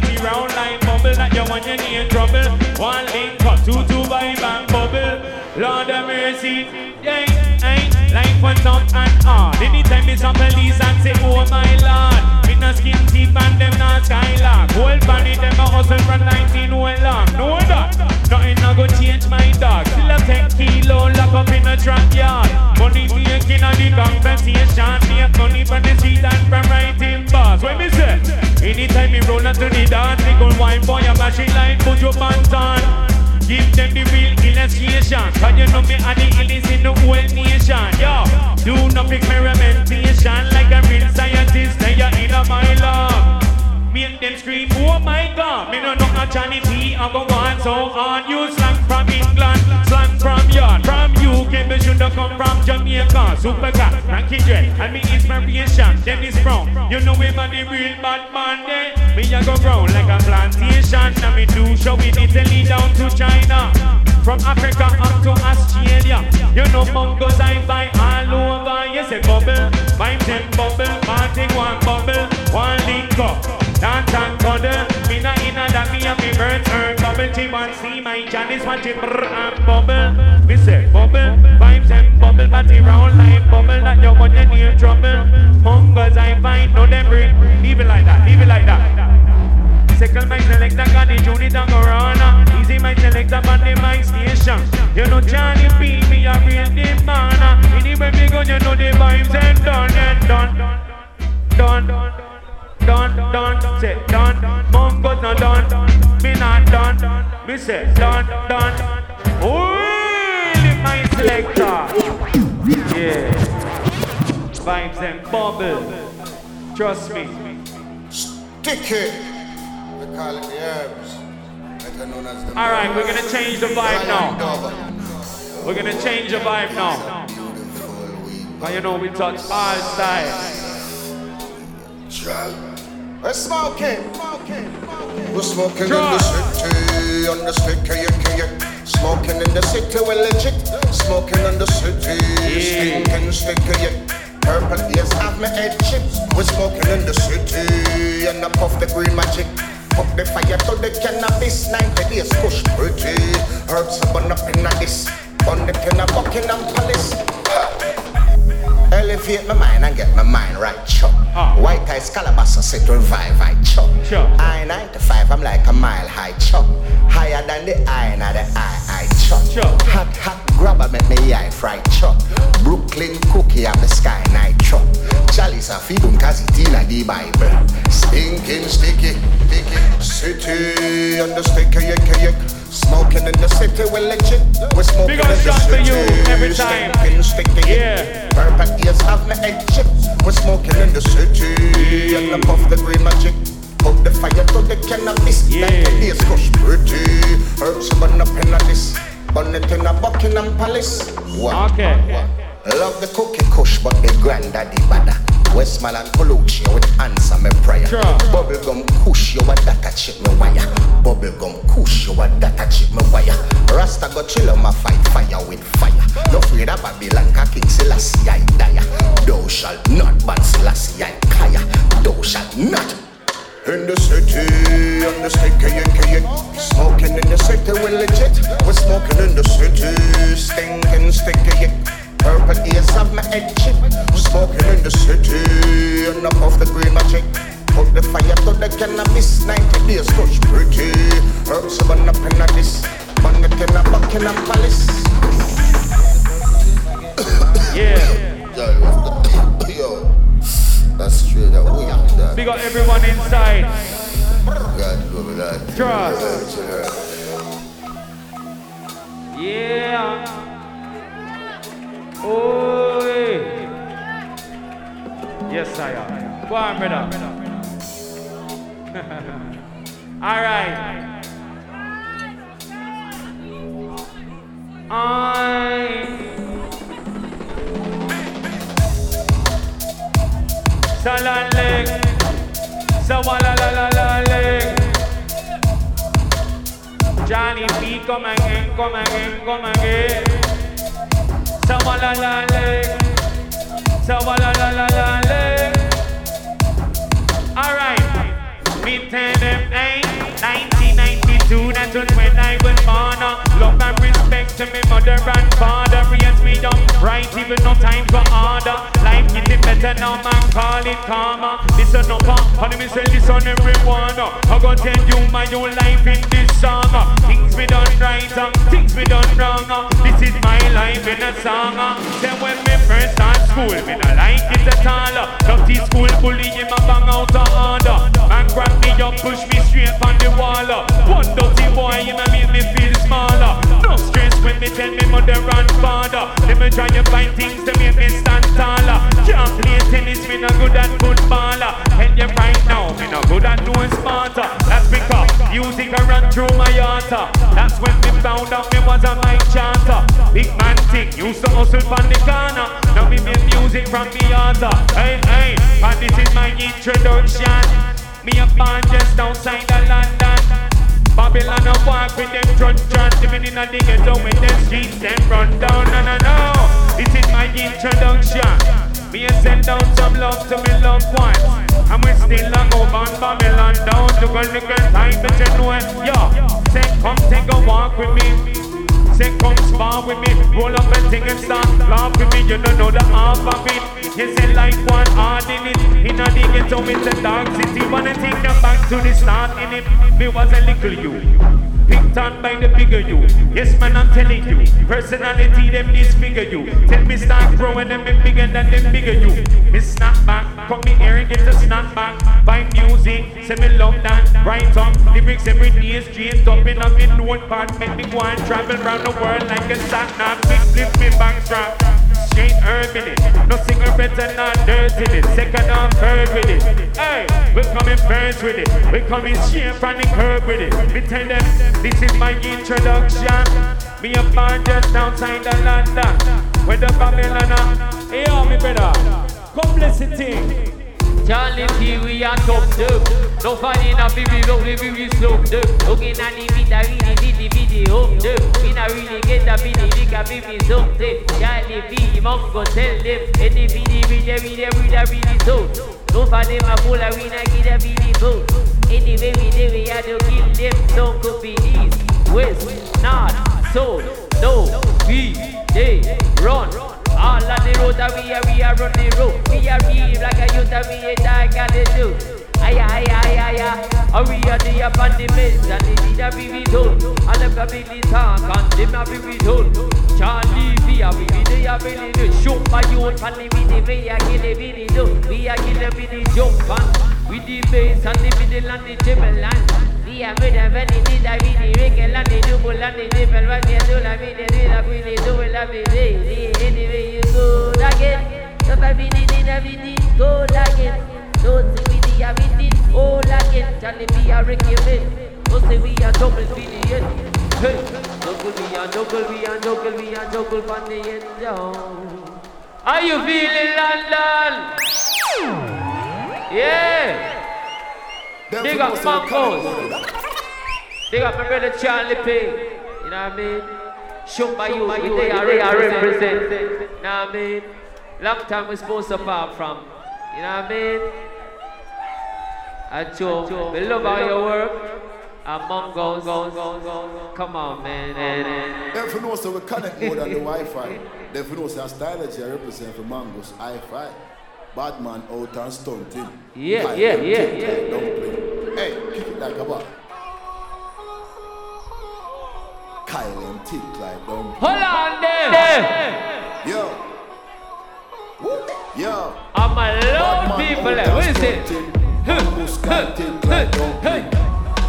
Bubble, party round like bubble, that you want you in trouble. One link up, two two vibe and bubble. Lord of mercy, yeah, hey, life went up and hard. Anytime me some police and say, oh my lord, no skin teeth and them not skylark. Whole body them a hustle from 19 well long. Know that? Nothing no go change my dog. Still a 10 kilo lock up in a trap yard. Money making on the compensation. Make money from the street and from writing bars. When me say, anytime me roll onto the dance, they gon' wine boy a machine line, put your pants on. Give them the real illustration Cause you know me and the illest in the whole nation. Yo, do no experimentation Like a real scientist. Now you're in a my love Make them scream, oh my god. Me no know a P I go on so on. You slang from England Slang from yard From UK Me should have come from Jamaica. Super cat, Frankie Dread And me inspiration Dennis Brown. You know him and the real bad man there Me a go ground like a plantation. And me do show in Italy down to China. From Africa up to Australia. You know Mungo's Hi-Fi all over. Yes, a bubble. Vibes and bubble. Party one bubble. One link up Dance and cuddle Me na inna that me and me birds earn Bubble. Tea and see my Janice watching. Brr and bubble. Me say bubble. Vibes and bubble Party round like bubble. That you want you near trouble. Mungo's Hi-Fi No them bring Leave it like that Leave it like that. Second my selector got the unit and Easy my selector on the my station. You know Johnny B, me a real demana Anywhere me go you know the vibes and done and done Done, done, done, say done. Mungo's not done, me not done. Me say done, done. Really my selector. Yeah. Vibes and bubble. Trust me. Call it the herbs. Better known as the All right, we're gonna change the vibe now. We're gonna change the vibe now. Cause you know we touch all styles. We're smoking. We're smoking in the city, on the sticky, yeah, yeah. Smoking in the city, we're legit. Smoking in the city, stinking sticky, yeah. Purple ears have me head chips. We're smoking in the city, and I puff the green magic. Put the fire to the cannabis, 90 days push pretty. Herbs are burn up in a this. Burn it in a Buckingham Palace. Elevate my mind and get my mind right, chop. Ah. White eyes calabash, set revive, I chop. Sure. I 95, I'm like a mile high chop. Higher than the eye, now the eye, I chop. Hot, hot grabber, make me eye fry chop. Brooklyn cookie up the sky, night chop. Chalice a feedum, cause it in the Bible. Stinking, sticky, sticky. City on the sticky, yick, yick. Smoking in the city, we're legit. We're smoking Big in the city. you every time. Stinking, sticky. Yeah. Purple ears have me head chips. We're smoking in the city. And puff the green magic. Put the fire to the cannabis. Yeah. Like the days kush pretty. Herbs burn up in a this. Burn it in a Buckingham Palace. What? Okay. Love the cookie kush, but the granddaddy bada. Westmoreland Colucci with answer me prayer. Sure. Bubblegum kush, you a data chip me wire. Bubblegum kush, you a data chip me wire. Rasta got chill on my fight fire with fire. No afraid of Babylon, ka King Selassie I die. Thou shalt not ban Selassie I kaya. Thou shalt not. In the city, on the sticky, yicky, yick. Smoking in the city, we're legit. We're smoking in the city, stinking, sticky, yick purple ears of my edge. Smoking in the city, enough of the green magic. Put the fire to the cannabis, 90 days touch pretty. Herbs of an up in a this, money in a Palace. yeah. Yo, yo, that's straight up. we got that. Big up everyone inside. God, love it, Trust. Yeah. Yes, I am. Go on, brother. All right. I. Salan leg. Sawala. Johnny B, come again, come again, come again. Sawala la. Alright. Me tell them, hey, 1992, that's when I was born. uh, Love and respect to me mother and father. Raise me up right, even no time for order. Life getting better now, man, call it karma. Listen up, uh, honey, me say listen everyone. uh, I gonna tell you my own life in this song. uh, Things me done right, uh, things me done wrong. uh, This is my life in a song. uh. Say when me first start school, me not like it at all. uh, Dirty school bully, him a bang out of order. Man grab me up, push me straight on the wall. uh. One dirty boy, him a make me feel smaller. No stress when me tell me mother and father. Let me try to find things to make me stand taller. Can't play tennis, me not good at footballer. Tell you right now, me not good at doing smarter. That's because music a run through my heart. That's when me found out me was a mic chanter. Big man thing, used to hustle from the corner. Now me make music from the heart. Hey, hey, and this is my introduction. Me a born just outside of London. Babylon a walk with them drunk drunk Living in a the ghetto with them streets them run down No, no, no This is my introduction Me a send down some love to me loved ones And we still a go on Babylon down To go little time but you know it Yo, say come take a walk with me Say come spar with me, roll up and ting and start laugh with me. You don't know the half of it. You say like one hard in it. In a ghetto, it's a dark city. Wanna take them back to the start in it. Me was a little you. Picked on by the bigger you. Yes, man, I'm telling you. Personality, them disfigure you. Tell me start growing, them be bigger than them bigger you. Me snap back, come me here and get a snap back. By music, say me love that. Write up lyrics every day, straight up in me notepad. Make me go and travel round the world like a sat. Big flip me back strap. Straight herb in it. No single better, not dirt in it. Second or third with it. Hey, we're coming first with it. We're coming straight from the curb with it. Me tell them, this is my introduction. Me a born just outside of London. Where the Babylon. Hey, yo, me brother. Thing. Charlie P, we are top dub. No funny in a baby, no baby, we slow dub. Looking at the beat, I really did the video dub. We not really get the beat, we can baby something. Charlie P, Mungo, tell them. Any video, we the video, we the really so. No funny, my fool, I we not get a video. Anyway, we do, we have to kill them. So could be east, west, north, south, no, we, they, run. All of the road that we are, we are run the road. We are real like a youth that we a dark and the do. Aya, aya, aya, aya. And we are the up on the meds and the need be we done. And be the talk and them be we. Charlie, we are we be the a be the show my youth and the be I kill the be do. We are kill the be the jump and with the bass and the middle and the treble and we are with the very need a be the and the triple. What we do la be the do la be the do la be the anyway you go again. So I be the need a go again. Don't see we the a be the all again. Charlie be a Ricky Bill. Don't say we a double be. Hey, double we a double we a double we a double on the end down. Are you feeling London? Yeah. Big up Mungo's. Big up my brother Charlie P. You know what I mean? Shook by you, you they are represent. You know what I mean? Long time we supposed to apart from. You know what I mean? And Joe, we love how your work. And Mungo's, come on, man. man, man. Them for know so we connect more than the Wi-Fi. Them for know so our stylogy I represent for Mungo's Hi-Fi. Bad man out and stunting. Yeah, Kyle yeah, them yeah, Don't play. Hey, kick it like a ball. Kyle them tick like dumpling. Hold on there. Yo. Woo. Yo. I'm a Bad lot man people out eh? there. What it? stunting. Mangoes got thick like dumpling.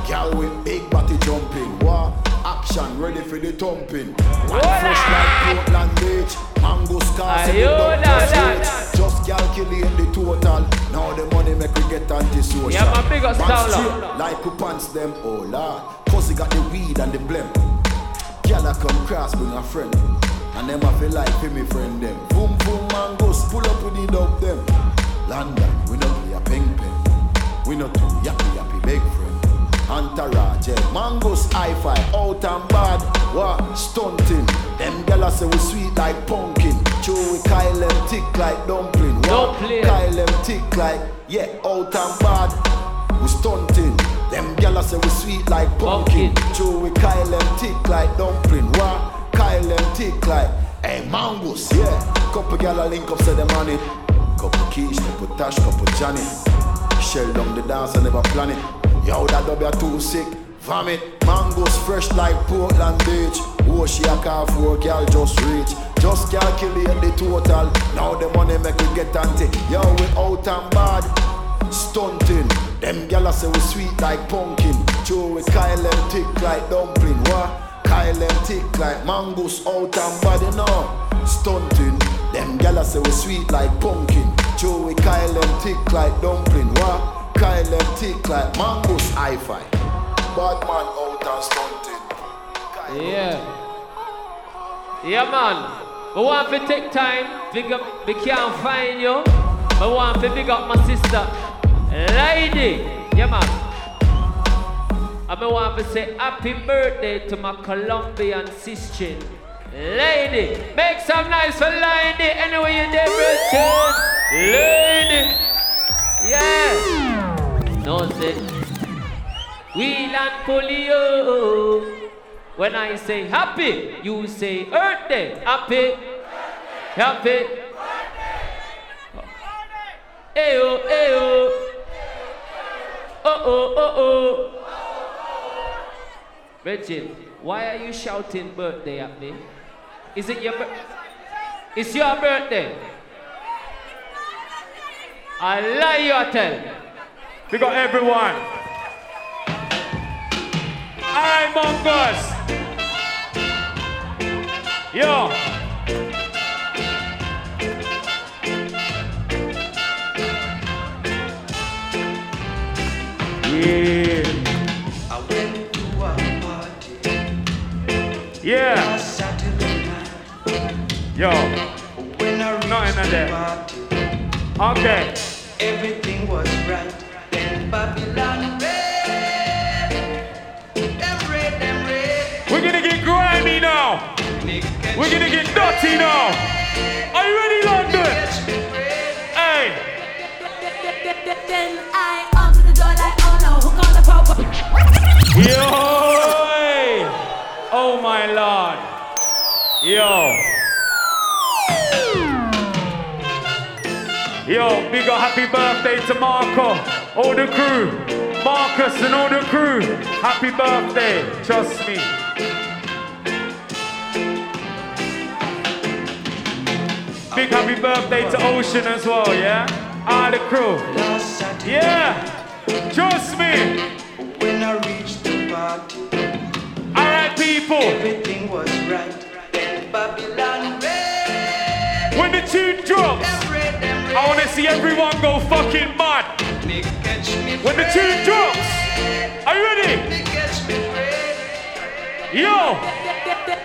Gal with big body jumping. What? Action ready for the thumping. One fresh like Portland Beach. Mango scars in the Ayo, dump da, da, street. Just calculate the total. Now the money make we get antisocial. Yeah, man, big up Man Stowler. Like we pants them, oh lord. Cause he got the weed and the blem. Gyal a come cross, bring a friend. And them a feel like for me friend them. Boom boom Mungo's, pull up with the dub them. London, we no play a ping ping. We no too yappy yappy big friend. Entourage, yeah. Mungo's Hi-Fi, out and bad. What stunting? Them gyal a say we sweet like pumpkin. Chew we Kyle them thick like dumpling. What? Kyle them thick like yeah, out and bad. We stunting. Them gyal a say we sweet like pumpkin. Chew we Kyle them tick like dumpling. What? Kyle them tick like hey Mungo's. Yeah, couple gyal a link up say them on it. Couple Keish, couple Tash, couple Johnny. Shell down the dance and never plan it. Yo, that dub ya too sick. Vomit, Mungo's fresh like Portland Beach. Oh, she a car for girl just reach. Just calculate the total. Now the money make we get anti. Yo, we out and bad. Stunting. Them gyal say we sweet like pumpkin. Chew we Kyle them thick like dumpling. What? Kyle them thick like Mungo's out and bad, you know. Stunting. Them gyal say we sweet like pumpkin. Chew we Kyle them thick like dumpling. What? Kyle them thick like Mungo's Hi-Fi. Bad man out and stunting. Yeah. Yeah, man. We want to take time. Big up, we can't find you. We want to big up my sister, Lady. Yeah, man. I want to say happy birthday to my Colombian sister, Lady. Make some noise for Lady. Anyway, you there, Richard. Lady. Yeah. No, say. Wheel and polio. When I say happy, you say Earth Day. Happy. Happy. Ayo, ayo. Oh, oh, oh, oh. Richard, why are you shouting birthday at me? Is it your bir- It's your birthday. I lie you tell. We got everyone. Alright, Mungo's. Yo. Yeah. I went to a party Yeah. Saturday night. Yo. When I reached Nothing in the there. party, Okay. everything was right. Then Babylon red, them red, them red. We're gonna get grimy now. We're gonna get dirty now. Are you ready, London? Hey. Then I Yo! Oh my lord. Yo. Yo, big happy birthday to Marco, all the crew. Marcus and all the crew. Happy birthday, trust me. Big happy birthday to Ocean as well, yeah? All the crew. Yeah, trust me. Alright, people. everything was right. Then Babylon red, When the tune drops, them red, them red. I wanna see everyone go fucking mad. They catch me When the tune drops, are you ready? They catch me red. Yo!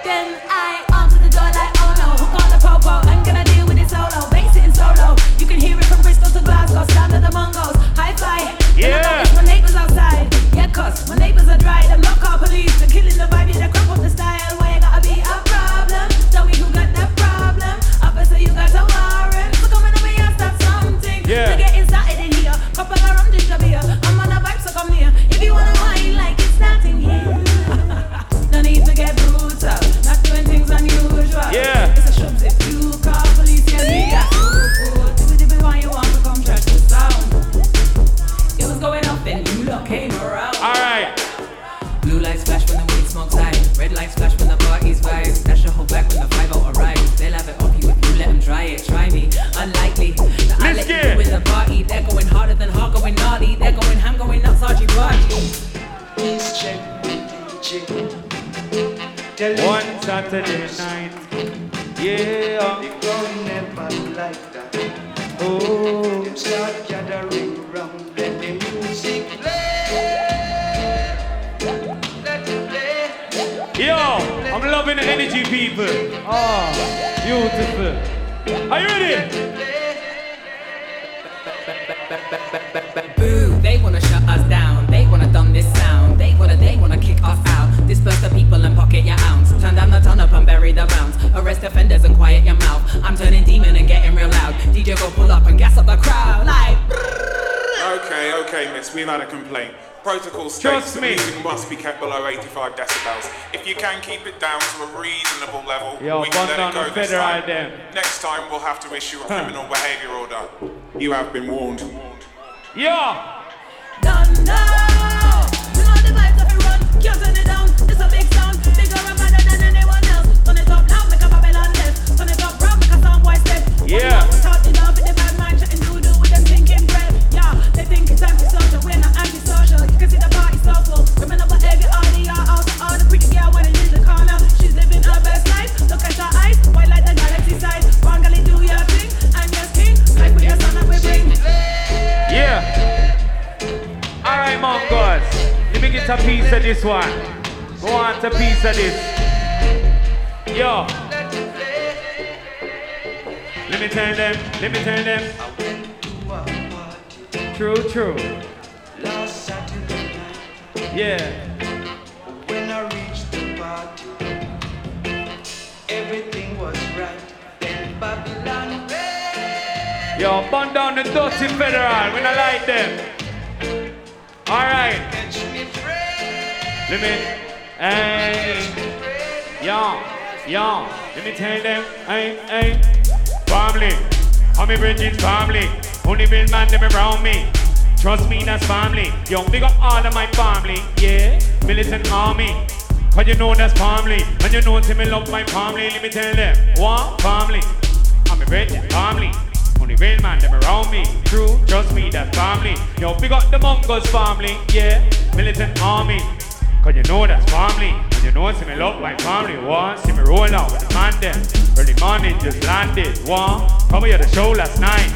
Then I answer the door like, oh no, who called the popo? I'm gonna deal with it solo, bass it solo. You can hear it from Bristol to Glasgow, down to the Mungo's. High fly. Yeah. My neighbors outside. Yeah, cuz my neighbors are dry. Them not police. They're killing the Saturday night. Yeah. the never like that. Oh. Them start gathering round, let the music play. Let it play. Yo, I'm loving the energy, people. Oh, beautiful. Are you ready? Turn up and bury the rounds. Arrest offenders and quiet your mouth. I'm turning demon and getting real loud. DJ go pull up and gas up the crowd. Like, Okay, okay, miss, we've had a complaint. Protocol states Trust the music must be kept below 85 decibels. If you can keep it down to a reasonable level, Yo, we can let it go this time. them. Next time we'll have to issue a criminal behaviour order. You have been warned. Yo. Done now. You know the vibes of it run. Can't turn it down. It's a big Yeah. A piece of this one. Go on, a piece of this. Yo. Let me tell them. Let me tell them. I went to a party True, true. last Saturday night. Yeah. When I reached the party, everything was right. Then Babylon. Yo, burn down the dirty federal when I like them. All right. Catch me. Let me. Hey. Yo, yo. Let me tell them. Hey, hey. Family. I'm a Bridget's family. Only real man them around me. Trust me, that's family. Yo, big up all of my family. Yeah. Militant army. Cause you know that's family. And you know to me love my family. Let me tell them. What? Family. I'm a Bridget family. Only real man them around me. True, trust me, that's family. Yo, big up the Mungo's family. Yeah. Militant army. Cause you know that's family. You know see me love my family. What? See me roll out with the man them. Early morning just landed. What? Come here the show last night.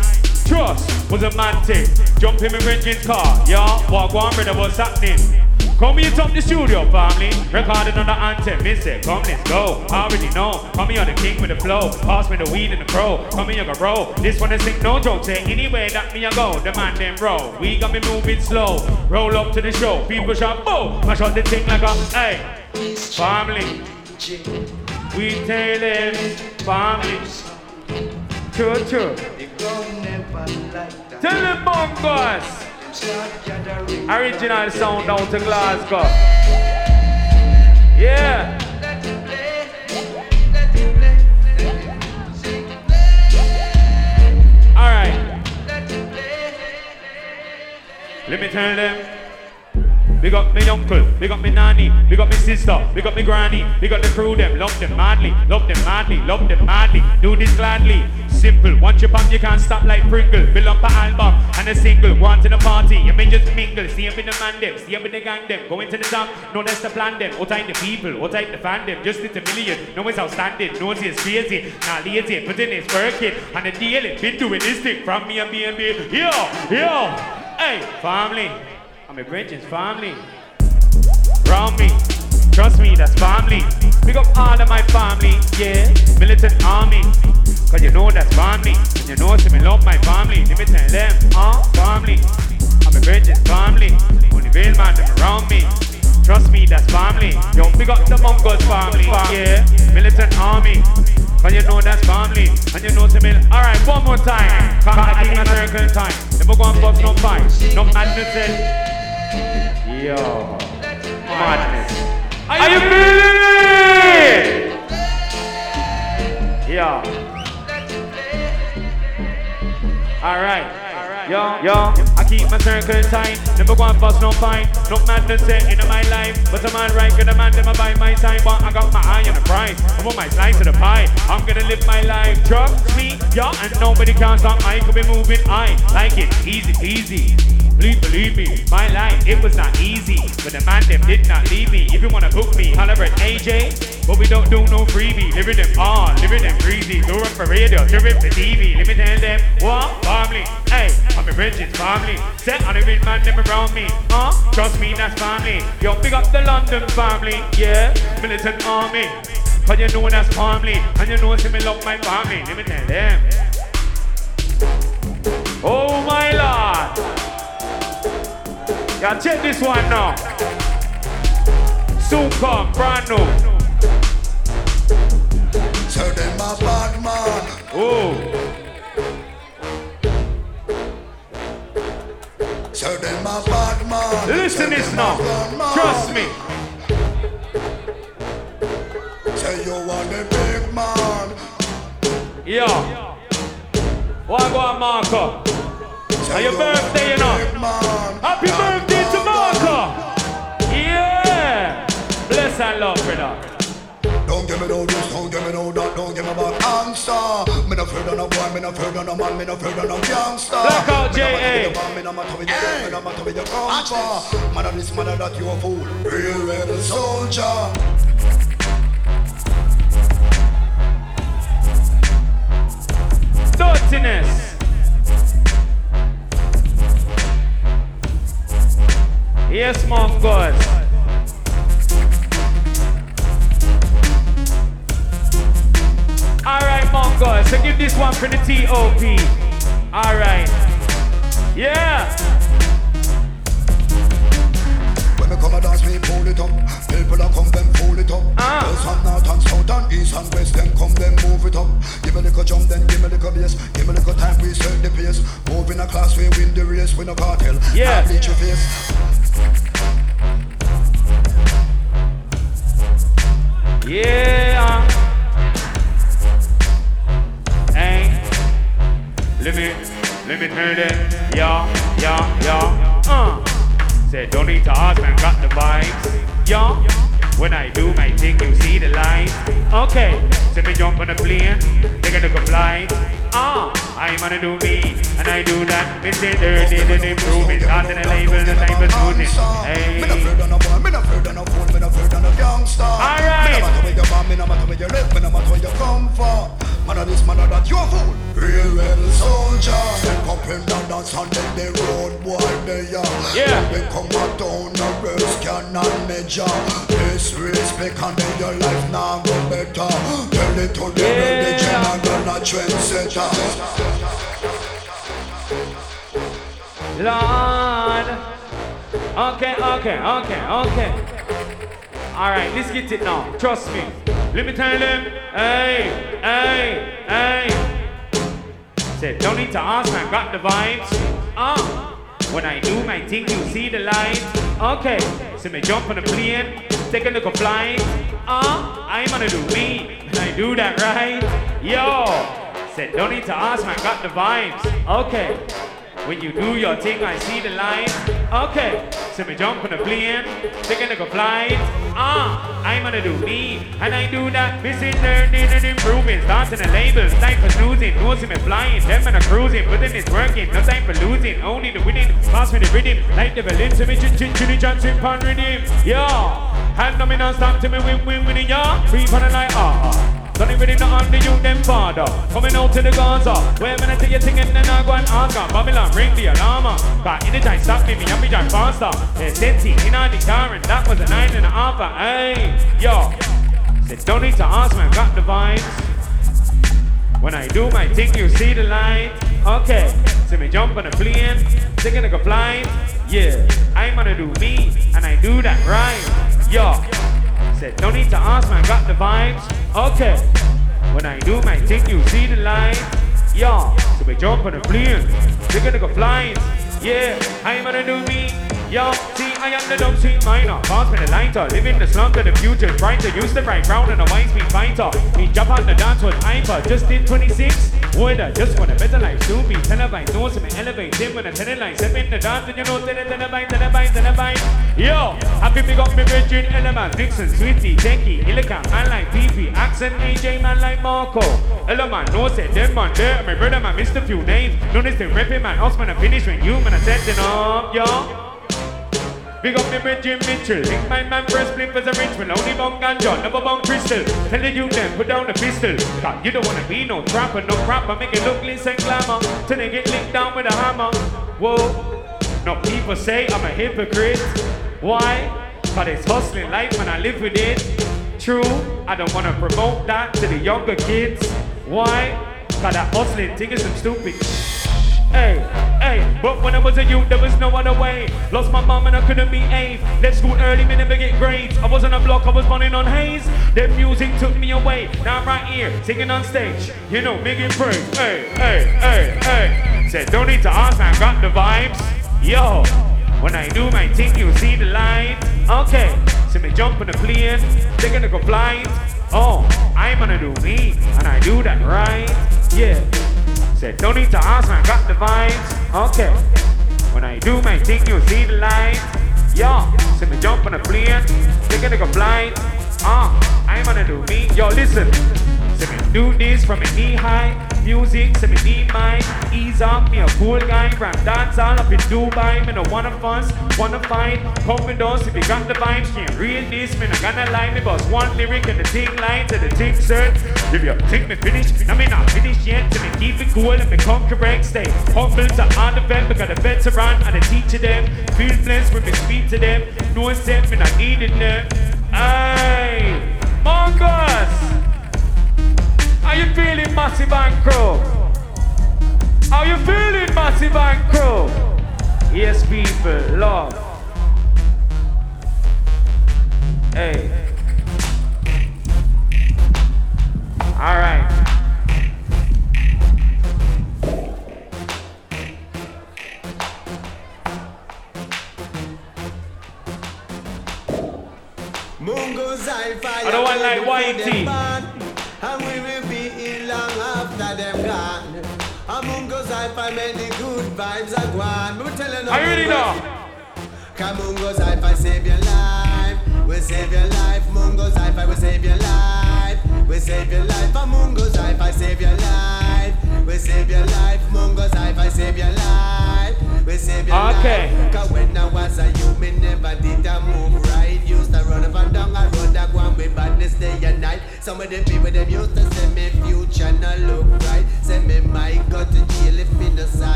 Trust was a man thing. Jump in my Bridget's car. Yeah, walk one brother, what's happening? Come here top the studio, family. Recording on the anthem. Say, come, let's go. I already know. Come here, on the king with the flow. Pass me the weed and the crow. Come here, go roll. This one is sick, no joke. Say anyway that me I go. The man them roll. We got me moving slow. Roll up to the show. People shout, boom. Mash out the thing like a, hey. Family. We tell them, family. True, true. The crowd never like that. Tell them, bongos. Original sound out to Glasgow. Yeah. All right. Let me tell them. Big up me uncle, big up me nanny, big up me sister, big up me granny, big up the crew them, love them madly, love them madly, love them madly, do this gladly. Simple, once you pump you can't stop like Pringle, build up an album and a single, go on to the party, you may just mingle, see up in the man them, see up in the gang them, go into the top, no that's the plan them, what type the people, what type the fan them, just hit a million, no it's outstanding, no it's crazy, not lazy, but then it's working, and the deal it, been doing this thing from me and B&B, yo, yo, hey, family. I'm a family. Round me, trust me, that's family. Pick up all of my family, yeah. Militant army, cause you know that's family. And you know, to me love my family. Let me tell them, uh, family. I'm a Bridges family. Only real man them around me. Trust me, that's family. Yo, pick up the Mungo's family, yeah. Militant army. Cause you know that's family, and you know to me. Alright, one more time. Cause I think a circle time. Never go and bust no fight, no madness. Yo, madness. Are you feeling it? Yeah. Alright. Yo, yo, I keep my circle tight. Never go and fuss no fight. No madness set in my life. But a man right, get a man, them buy my time. But I got my eye on the prize. I want my slice of the pie. I'm gonna live my life. Trust me, yeah, and nobody can stop. I could be moving. I like it easy, easy. Believe, believe me, my life, it was not easy. But the man them did not leave me. If you wanna book me, holler at AJ. But we don't do no freebie. Living them on, living them breezy. Do it for radio, do it for TV. Let me tell them, what? Family. Hey, I'm a Bridget's family. Set on the ring man, them around me. Huh? Trust me, that's family. Yo, big up the London family. Yeah, militant army. Cause you know that's family. And you know, see me love my family. Let me tell them. Oh my lord. Yeah, check this one now. Soon come, brand new. So them a bad man. Oh. So them a bad man. Listen this now. Trust me. Say you are the big man. Yeah. What go on, Marco? Now your birthday, you know. Happy birthday to Marco. Yeah. Bless and love, brother. Don't give me no this, don't give me no that, don't give me back answer. Me no afraid of no boy, me no afraid of no man, me no afraid of no gangster. Blackout Me no matter J.A.. with your man, Me no matter with your me no matter with your comfort. Man of this, man of that, you a fool. Real rebel soldier. Dirtiness. Yes, Mungo's. Alright, Mungo's. So give this one for the TOP. Alright. Yeah. When me come a dance, me pull it up. People a come, them pull it up. Ah. West and north and south and east and west, them come, them move it up. Give me a little jump, then give me a little bass. Give me a little time, we set the pace. Move in a class, we win the race. We no cartel. Yeah. I bleach your face. Yeah. Let me, let me turn it. Yeah, yeah, yeah. Uh. Said don't need to ask, man. Got the vibes. Yeah. When I do my thing, you see the light. Okay. See me jump on the plane. Take a look at flight. Ah, I'm gonna do me, and I do that. Me say dirty, then improve it. Starting a label, the type of smoothing. Hey. Me no afraid of no boy, me no afraid of no fool, me no afraid of no gangster. Alright. Me no matter where you born, me no matter where you live, me no matter where you come from. Man of this, man of that, you a fool. Real rebel soldier. Step up in the dance and then the road boy they are. Yeah. We come a down the race cannot measure. Disrespect and then your life now go better. Tell it to the Yeah. religion and gonna trendsetter. Lord. Okay, okay, okay, okay. Alright, let's get it now. Trust me. Let me tell them, hey, hey, hey. Said, don't need to ask, man, got the vibes. Ah, when I do my thing, you see the light. Okay, so me jump on the plane, take a look at flight. Ah, I'm gonna do me, and I do that right. Yo, said, don't need to ask, man, got the vibes. Okay, when you do your thing, I see the light. Okay, so me jump on the plane, take a look flight. Ah, I'm gonna do me, and I do that. Missing learning and improving, starting a label, time for snoozing, noticing me flying, them and a cruising, but then it's working, no time for losing, only the winning. Pass me the rhythm, like the villain, to me chin chin chin Johnson pan rhythm. Yeah, hand on me non-stop to me win win winning, yeah. Free pan like ah ah. Don't even in the on the youth them father. Coming out to the Gaza. Where when I tell you thing and then I go and ask her Babylon ring the alarm Cause anytime stop me, me and me drive faster. There's 10 in on the car and that was a nine and a half Hey, yo. Said don't need to ask man, got the vibes. When I do my thing, you see the light. Okay, see me jump on a plane. Taking like a flight Yeah, I'm gonna do me And I do that right. Yo Said, no need to ask, man, got the vibes. Okay. When I do my thing, you see the light. Yeah. So we jump on a plane. They're gonna go flying. Yeah. I'm gonna do me. Yo, see, I am the dumb sweet minor. Pass me the lighter. Living the slum to the future's brighter. Used to ride round in a wine speed fighter. Me jump on the dance with hyper. Just did 26. Would I just want a better life? Soon be televised. Know some elevate. Him when I tell it step in the dance and you know tell it televised, televised, televised. Yo, happy big up me virgin element. Dixon, Sweetie, Tenky, Illica, man like PP. Accent AJ, man like Marco. Element, no say them man there. My brother man missed a few names. Known as the rapping man. Us man I finish when you man I setting up, yo. Big up me friend Jim Mitchell. Big my man first flip as a Richmond. Only bong ganja, never bong crystal. Tell the youth them, put down the pistol. God, you don't wanna be no trapper, no crapper. Make it look glitz and glamour. Till they get licked down with a hammer. Whoa. No people say I'm a hypocrite. Why? Cause it's hustling life and I live with it. True, I don't wanna promote that to the younger kids. Why? Cause that hustling thing is some stupid. Hey, hey, but when I was a youth, there was no other way. Lost my mom and I couldn't be eight. Left school early, me never get grades. I was on a block, I was running on haze. Then music took me away. Now I'm right here, singing on stage. You know, making praise. Hey, hey, hey, hey. Said, don't need to ask, I got the vibes. Yo, when I do my thing, you see the light. Okay, see me jump on the plane, they're gonna go. Oh, I'm gonna do me, and I do that right. Yeah. Said, don't need to ask, I got the vibes. Okay. When I do my thing, you see the light. Yo, see me jump on a plane, they're gonna go blind. Ah, I'm gonna do me. Yo, listen. See me do this from a knee high. Music, see me need mine. Ease up, me a cool guy. Rap dance all up in Dubai. Me no wanna fuss, wanna fight. Come with us if you got the vibes. Can't read this, me no gonna lie. Me bust one lyric and the thing line to the thing cert. If you think me finish, I me not finish yet. To me keep it cool and me come correct. Stay humble to all the vet. Because the veteran and the teacher them. Feel blessed when me speak to them. No step, me not needed them. Aye, Mungo's. How you feeling, Massive and Crow? How you feeling, Massive and Crow? Yes, people, love.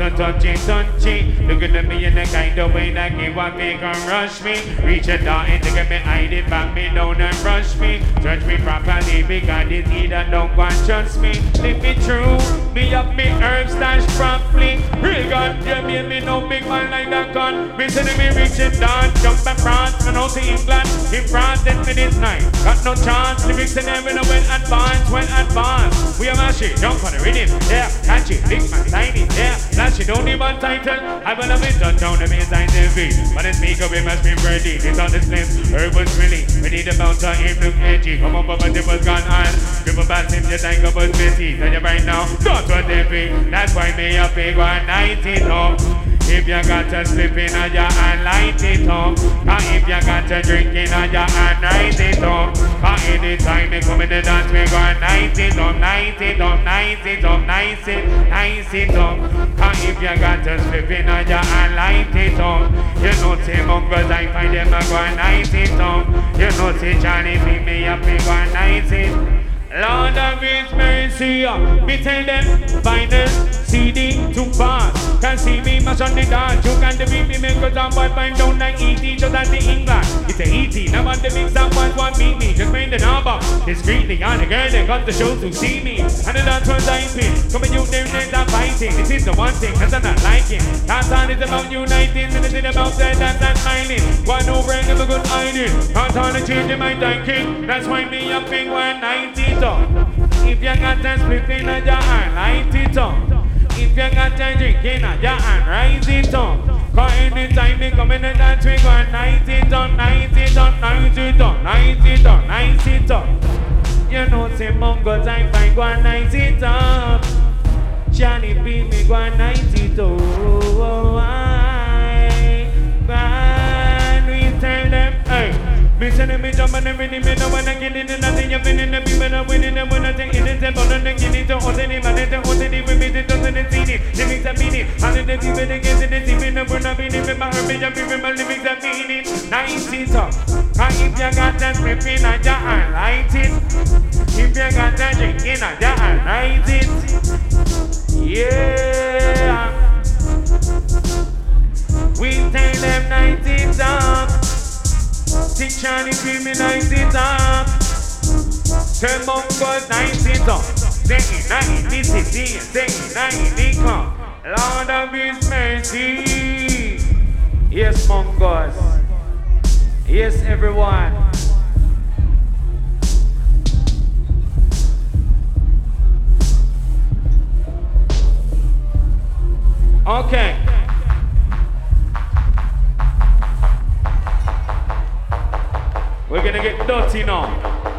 Dance Bounce and touch it, touch it Look at me in the kind of way that give what make them rush me. Reach and down and take me hide it back me down and brush me. Touch me properly because this either don't want trust me. Live me true, me up me herbs stash properly Real God, yeah, me me no big man like that gun Me sending me reach and down, jump and France and out to England In France, then me this night Got no chance, lyrics and know when advance, when advance We are mashing, jump on the rhythm, yeah, catch it, big man, tiny, yeah Flash it, don't one title. I wanna be done down the main sign TV But the speaker we must be ready. This on the slim, herbals really. We need a bounce on him look edgy. Come on, Bubba, it was gone on. People pass him, just like a buzz busy. Tell you right now, that's what they be. That's why me a big one, 90 up if you got to slip in your hand, light it up. Or if you got to drink in on your hand, rise it up. Or anytime they come in the dance, we go nice it up, nice it up, nice it up, it, it up. Or if you got to slip in on your hand, light it up. You know, say Mungo's, I find them a go nice it up. You know, say Johnny, beat me up, we go nice it. Lord of His mercy, uh, me tell them vinyl CD to pass. Can see me mash on the dance. You can defeat me make cause I'm boy find down like ET just as the England. It's a ET, now on the mix that one meet me. Just bring the number discreetly on the girl they got the show to see me. And the dance was diving. Coming you them names are fighting. This is the one thing cause I'm not liking. Dance on is about uniting and it's about the dance and smiling. One over and never good hiding. Dance on and changing my thinking. That's why me up in 190 up. If you got a split in a jar and light it up. If you got a drink in a jar and rise it up. Cause anytime they come in the dance, we go and night it up, night it up, night it up, night it up, night it up. You know, say Mungo's, I find go and night it up. Johnny B, me go and night it up. Oh, hey. Me send me jump and everything me no wanna get it and nothing you feeling the people are winning and when I take it it's about and get it to all the man it all the with me it doesn't it see it. The mix a meaning and the TV the get it the TV no wanna be in my herb and be my living the meaning nice it up and if got that flipping you light it. If you got that drinking you light it. Yeah. We tell them 90 up Sing Charlie Creamy 90 top. Turn Mungo's 90 top. Sing it, 90 city, sing it, 90 come. Lord of His mercy. Yes, Mungo's. Yes, everyone. Okay. We're gonna get dirty now.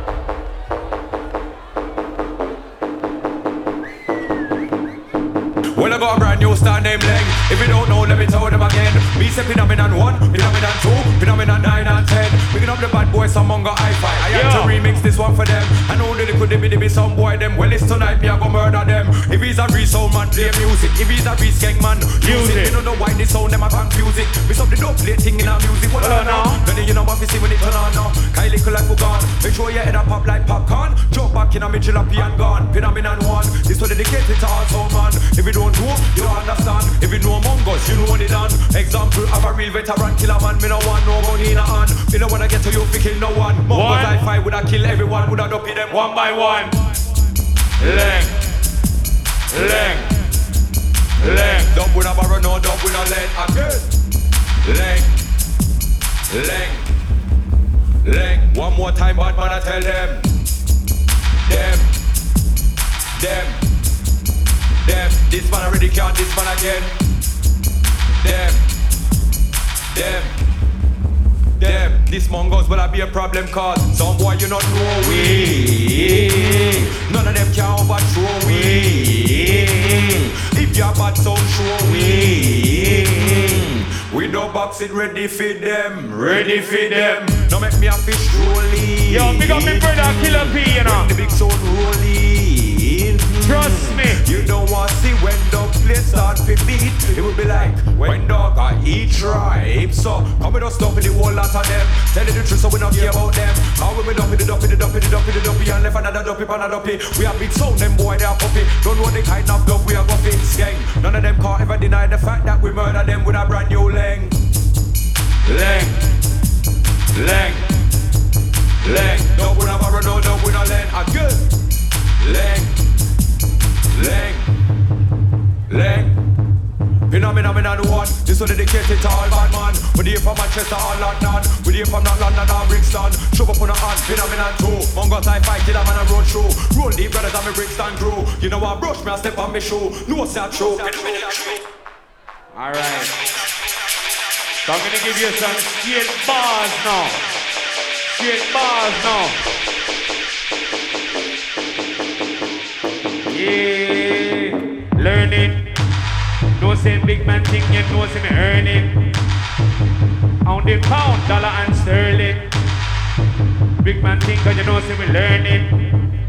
Well, I got a brand new star named Leg. If you don't know, let me tell them again. Me say phenomenon one, phenomenon two, phenomenon nine and ten. Picking up the bad boys among the hi-fi. I had to remix this one for them. I know that it could be, be some boy them. Well, it's tonight, me I go murder them. If he's a real soul man, play music. If he's a real skank man, use it. You don't know why this sound them I confuse it. We stop the dope play thing in our music. What well, now? Then you know what we see when it turn on now. Kylie cool like gone. Make sure your head up pop like popcorn. Jump back in a me jalopy and gone. Phenomenon one. This one dedicated to all soul man. If you don't know, you don't understand. If you know among us, you know the done. Example of a real veteran killer man. Me no want no money in a hand. Me no wanna get to you kill no one. Mungo's I fight would I kill everyone. Would I dopey them one by one. Leg. Leg. Leg. Don't would I borrow no, don't would I let again. Leg. Leg. Leg. One more time, bad man, I tell them. Them. Them. Them. This man already can't, this man again. Them. Them. Them, this Mungo's will I be a problem cause some boy you not know we. None of them can overthrow we. If you're bad, so show we. We don't box it ready for them, ready for them. No make me a fish rolling. Yo, big up me brother Killer P, you know. When the big soul rolling. Trust me. You don't want to see when dog play start to beat. It will be like when dog I eat tribe. So come with us stop in the whole lot of them. Tell you the truth so we don't care about them. How we dump it, the dump it, the dump it, the dump it, the dump and left another dump it, another dump. We have big sound, them boy they are puppy. Don't know the kind of love we are fix gang. None of them can't ever deny the fact that we murder them with a brand new lang. Lang. Lang. Lang. Don't we never run, no, don't we not land. A good. Lang. Lang. Lang. Phenomenon one, this one dedicated to all bad man. We here from Manchester or London, we here from not London or Brixton. Shove up on the hand, phenomenon two. Mongo type fight, kill a man a road show. Roll deep brothers and me Brixton crew. You know I brush me, I step on me shoe. No, it's not true. Alright. So I'm gonna give you some straight bars now. Straight bars now. Yeah. Learning. No say big man thing, you know say me earning. On the pound, dollar and sterling. Big man thing, cause you know say me learning.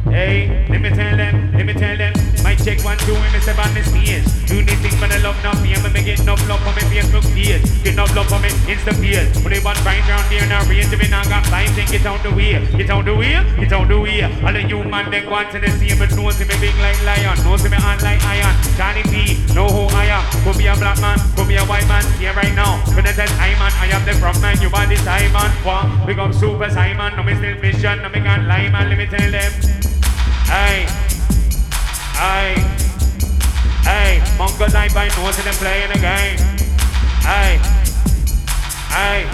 Hey, let me tell them, let me tell them. Check one, two, and step on the stage. Do anything but I love no. When me get enough love for me Facebook page. Get enough love for me Insta page. When they want right round there now range, if me not got time, then get out the way. Get out the way, get out the way. All the human they want to the same, but know see me big like lion. Know see me on like iron. Johnny P, know who I am. Could be a black man, could be a white man. Here right now. When I said I man, I am the front man. You are this, Simon. What? Big up Super Simon. No me still mission. No me can't lie man. Let me tell them. Hey, hey, hey, Mungo's I by and them playing the game. Hey, hey,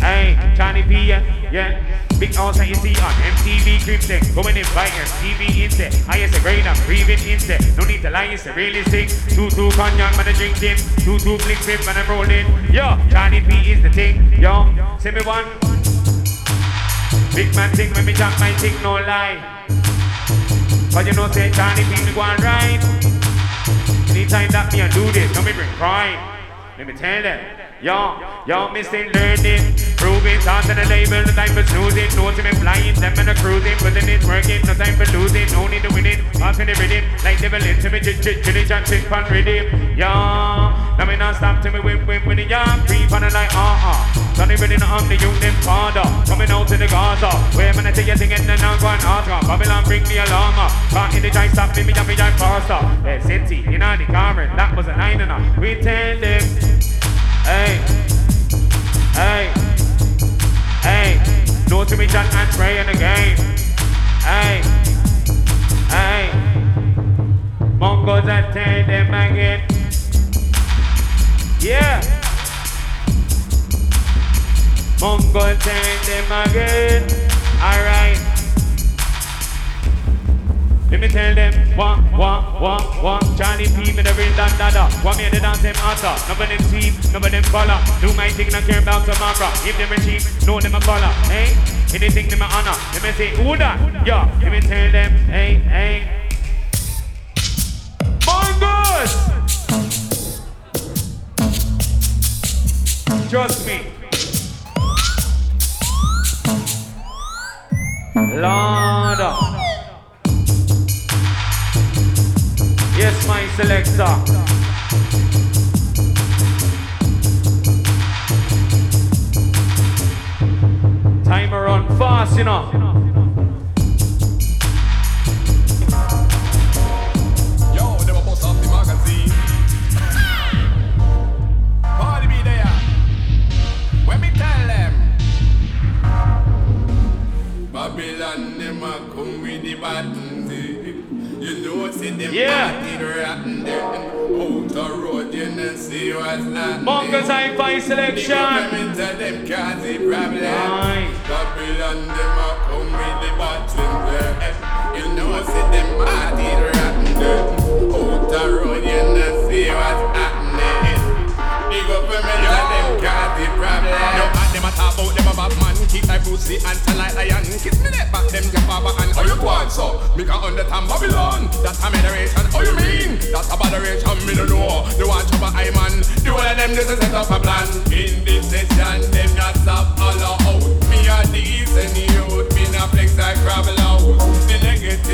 hey, Johnny P, yeah, yeah. Big house that you see on MTV Cryptic. Going in fire, TV instead. I is a great I'm breathing instead. No need to lie, it's a realistic. Two two cognac, man, I drinking. Two two flick flip, man, I'm rolling. Yo, Johnny P is the thing. Yo, say me one. Big man thing when me talk my thing, no lie. But you know, say Johnny go on right. Anytime that me I do this, don't me bring crime. Let me tell them. Yo, yo, me still learning. Proving thoughts on the label, no time for snoozing. No to me flying, them and a cruising. But then it's working, no time for losing. No need to win it. Pass me the rhythm. Like devil into me, chit chit chitty chat chit pan rhythm. Yo, now me not stop till me win win with the young. Creep on it like uh uh. Johnny ready to I'm the youth them father. Coming out to the Gaza. Where man I tell you thing and then I'm going Oscar. Babylon bring me alarm. Caught in the giant stop me, me jump me faster. Hey, city, you know the camera. That was a nine and a. We tell them. Hey, hey, hey, no to me, John and Trey in the game. Hey, hey, Mungo's and tell them again. Yeah, Mungo's tell them again. Alright. Let me tell them, one, one, one, one. Johnny P, me the real dan dada. One me the dance them utter. Of them none of them follow. Do my thing, not care about tomorrow. If them a cheap, know them a follow. Hey, anything them a honor. Let me say, who that? Yeah, let me tell them, hey, hey. Mungo's! Trust me. Lord. Yes, my selector. Timer on fast, know. Yo, the magazine. Be there. When tell them. Babylon, them a come with the buttons. See them Yeah. rotten then. Out the road, you know, see what's happening. Mungo's Hi-Fi selection. Them them cause the problem. Aye. Them come with the buttons. eh. You know, see them party rotten then. Out the road, you know, see what's happening. Big up for me, them cause the problem. No, and them a pussy and tell like lion. Kiss me neck back them your father and how you want so? Me can time Babylon. That's a moderation. How you mean? That's a moderation. Me don't know. The one trouble I man. The one of them this is set up a plan. In this session, them not stop all out. Me a decent youth. Me not flex like gravel out. The negative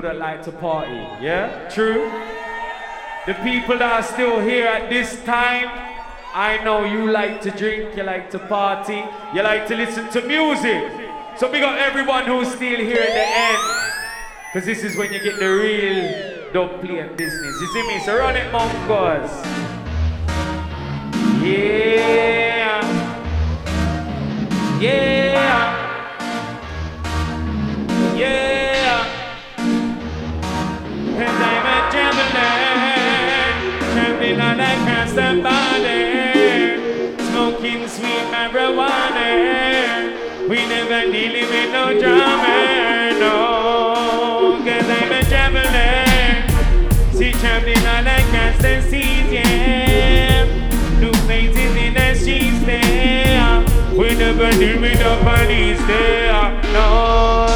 people that like to party. Yeah? True? The people that are still here at this time, I know you like to drink, you like to party, you like to listen to music. So big up everyone who's still here at the end. Cause this is when you get the real dub playing business. You see me? So run it, Mungo's. Yeah. Yeah. Yeah. Body, smoking sweet marijuana. We never dealing with no drama, no. Cause I'm a traveler, see traveling on a constant seas, yeah. New places in the streets there. We never deal with police there, no.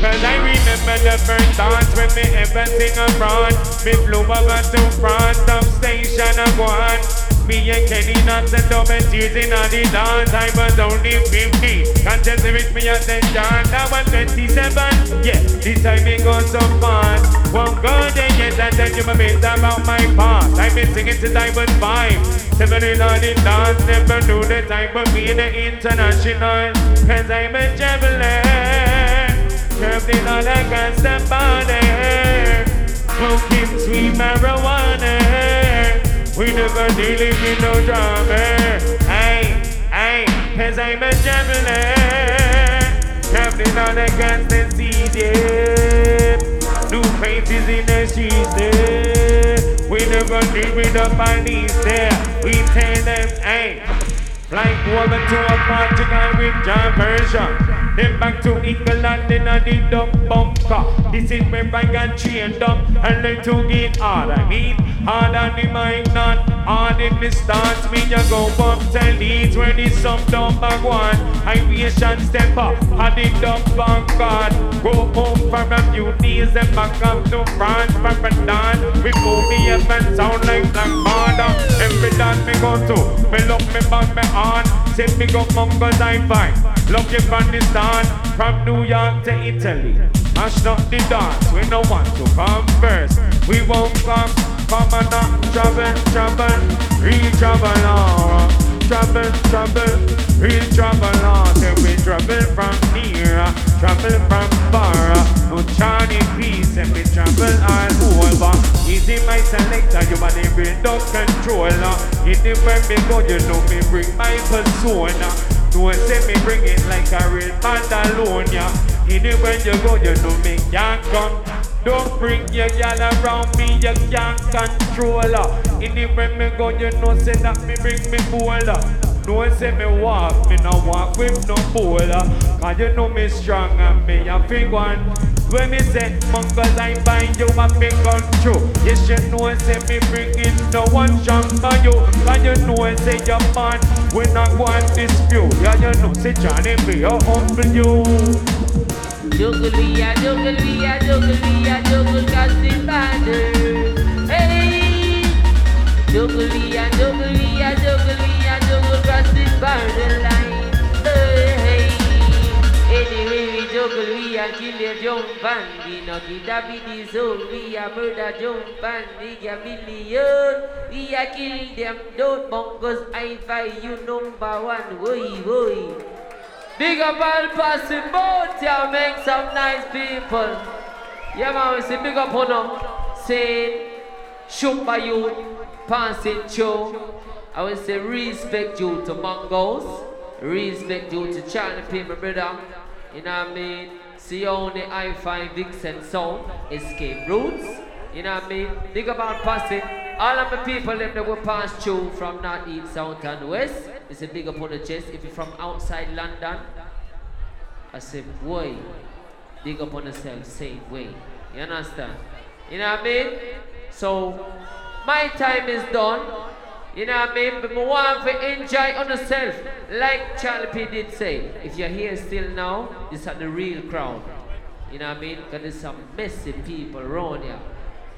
Cause I remember the first dance when me ever sing abroad. Me flew over to France, station of one. Me and Kenny and double tears in all the dance. I was only 50. Can't tell me with me at the dance. I was 27. Yeah, this time me go so fast. One good day, yes, I tell you my bit about my past. I've been singing since I was five. Seven in all the dance, never knew the time, but me the international. Cause I'm a traveler. Curved in all that constant body Smoking sweet marijuana We never dealing with no drama. Hey, hey, cause I'm a Curved in all that constant seas, yeah New faces in the streets, yeah We never deal with the police, there. We tell them, hey Like woman to a Portugal with John Persia then back to England in a the dump bunker. This is where I got chained up and learn to get hard. I mean, hard on the mind, not hard in the stance. Me, you go up to Leeds where the some dump bag one. Aviation step up, and the dump bunker. Go home for a few days and back up to France for a dance. We pull me up and sound like Black Border. Every dance me go to, me look me back me on. Say me go Mungo's I find. Love you from the start, from New York to Italy. Mash not the dance, we no want to come first. We won't come, come and not travel, travel, re-travel, or travel, and trouble, real trouble. Say we trouble from near, trouble from far. No Johnny peace, and we trouble all over. Easy my selector, you to bring down controller. Anywhere me go, you know me bring my persona. No say me bring it like a real Mandalonia. Anywhere you go, you know me can't come. Don't bring your gal around me, you can't control her. Anywhere me go, you know say that me bring me boulder. No say me walk, me no walk with no boulder. Cause you know me strong and me a big one. When me say Mungo's, I find you a big. Yes, you know say me bring in no one stronger you. Cause you know say your man, we not going dispute. Yeah, you know say Johnny be a humble you. Juggle we juggle we juggle we juggle cause the border. Hey, juggle we juggle we juggle we a juggle cause the borderline. Hey, anyway we juggle we kill a jump and we biddy soul. We murder jump and we kill them don't bongos. I fight you number one. Woi woi. Big up all passing boat, yeah, make some nice people. Yeah, man, we say big up on them. Say, shoot by you, passing show. I will say respect you to Mungo's, respect you to Charlie people, brother. You know what I mean? See on the I-5 Vixen sound, escape routes. You know what I mean? Big up all passing. All of the people them that will pass through from north, east, south, and west. It's a big up on the chest. If you're from outside London, I say, boy, big up on yourself, same way. You understand? You know what I mean? So, my time is done. You know what I mean? But I want to enjoy on yourself. Like Charlie P did say, if you're here still now, this is the real crowd. You know what I mean? Because there's some messy people around here.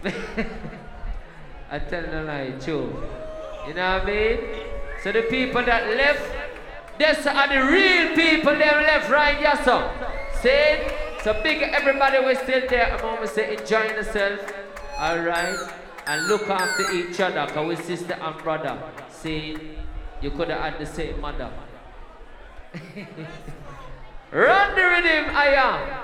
I tell no lie, true. You know what I mean? So the people that left, these are the real people them left right here, so. See? So big everybody we still there. I'm almost say enjoying yourself. Alright? And look after each other, cause we sister and brother. See, you could have had the same mother. Run the rhythm, I am.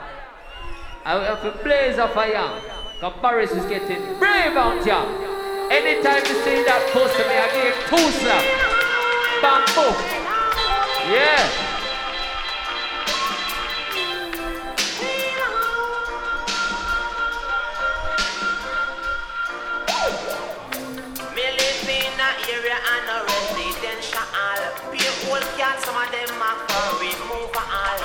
I will have a blaze of fire. Cause Paris is getting brave out here. Anytime you see that poster, me, I give two slap. Bamboo. Yeah. Me live in a area and a residential. Pure old some of them are for remove all.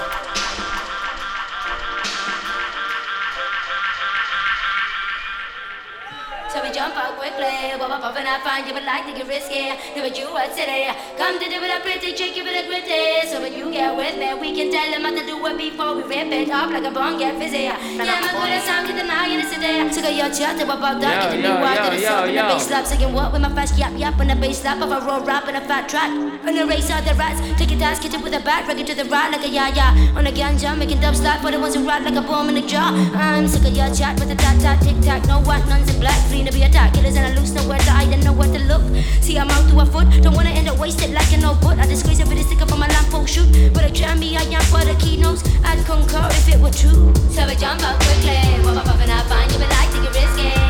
So we jump out quickly, pop up up and I find you, but like to get risky. Never you what city. Come to do with a pretty trick, give it a gritty. So when you get with me, we can tell them how to do it before we rip it up like a bong, get fizzy. Yeah, I'm a good sound, get the night in the city. So go your chat to about that, get the new yo, wide yo, to the yo, sound, and the yo. bass slap, singing what with my fast yap yap on the bass slap of a roll rap and a fat track. On the race out the rats, take it ass, get it with a bat, rock it to the right like a ya ya. On a ganja, making dub slap for the ones who rock like a bomb in the jaw. I'm sick of your chat with the tat tat tic tac, no white nuns in black, green to be attacked. Killers and I loose nowhere to hide and nowhere to look. See, I'm out to a foot, don't wanna end up wasted like an old foot. I disgrace it with a sticker for my lamp shoot. But I try me, I am for the keynotes. I'd concur if it were true. So we jump out quickly, whoop up up and I find you, but like to get risky.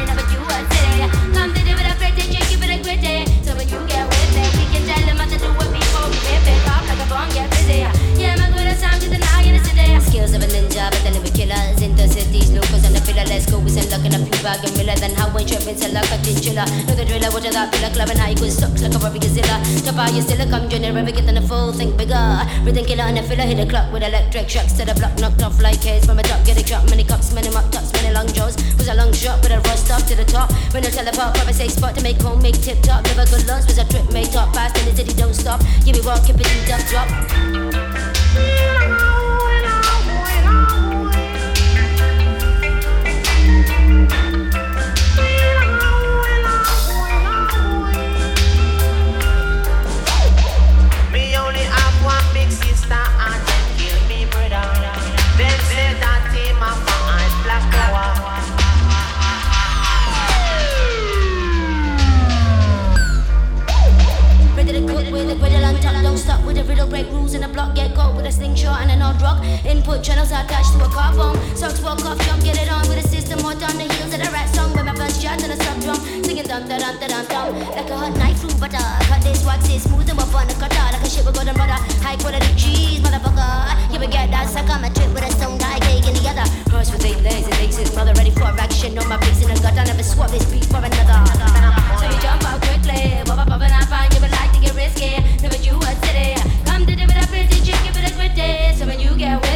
How tripping, sell like a chinchilla. Know the driller, watch that filler, club and high, good sucks like a rubber gazilla. Top out your still come join never get on the full, think bigger. Rhythm killer and the filler, hit the clock with electric shocks to the block, knocked off like case from a top, get a shot, many cups, many mop tops, many long jaws. Was a long shot, but a rust off to the top. When I teleport, probably say spot to make home, make tip top. Never good lunch, was a trip made top, fast in the city, don't stop. Give me walk, keep it in dump drop. A riddle, break rules in a block, get go with a slingshot and an odd rock. Input channels are attached to a car phone. Socks walk off, jump, get it on with a system, hot on the heels of the rat song. With my first chat and a sub drum, singing dum da dum dum dum. Like a hot knife through butter. Cut this wax it smooth and we're fun to cut out like a shit with golden butter. High quality cheese, motherfucker. You will get that on my trip with a stone guy cake in the other. Horse with eight legs, it makes his mother ready for action. On my face in the gut, I never swap this beat for another. So we jump out quickly, up, up and I find you would like to get risky. Never you a city. So when you get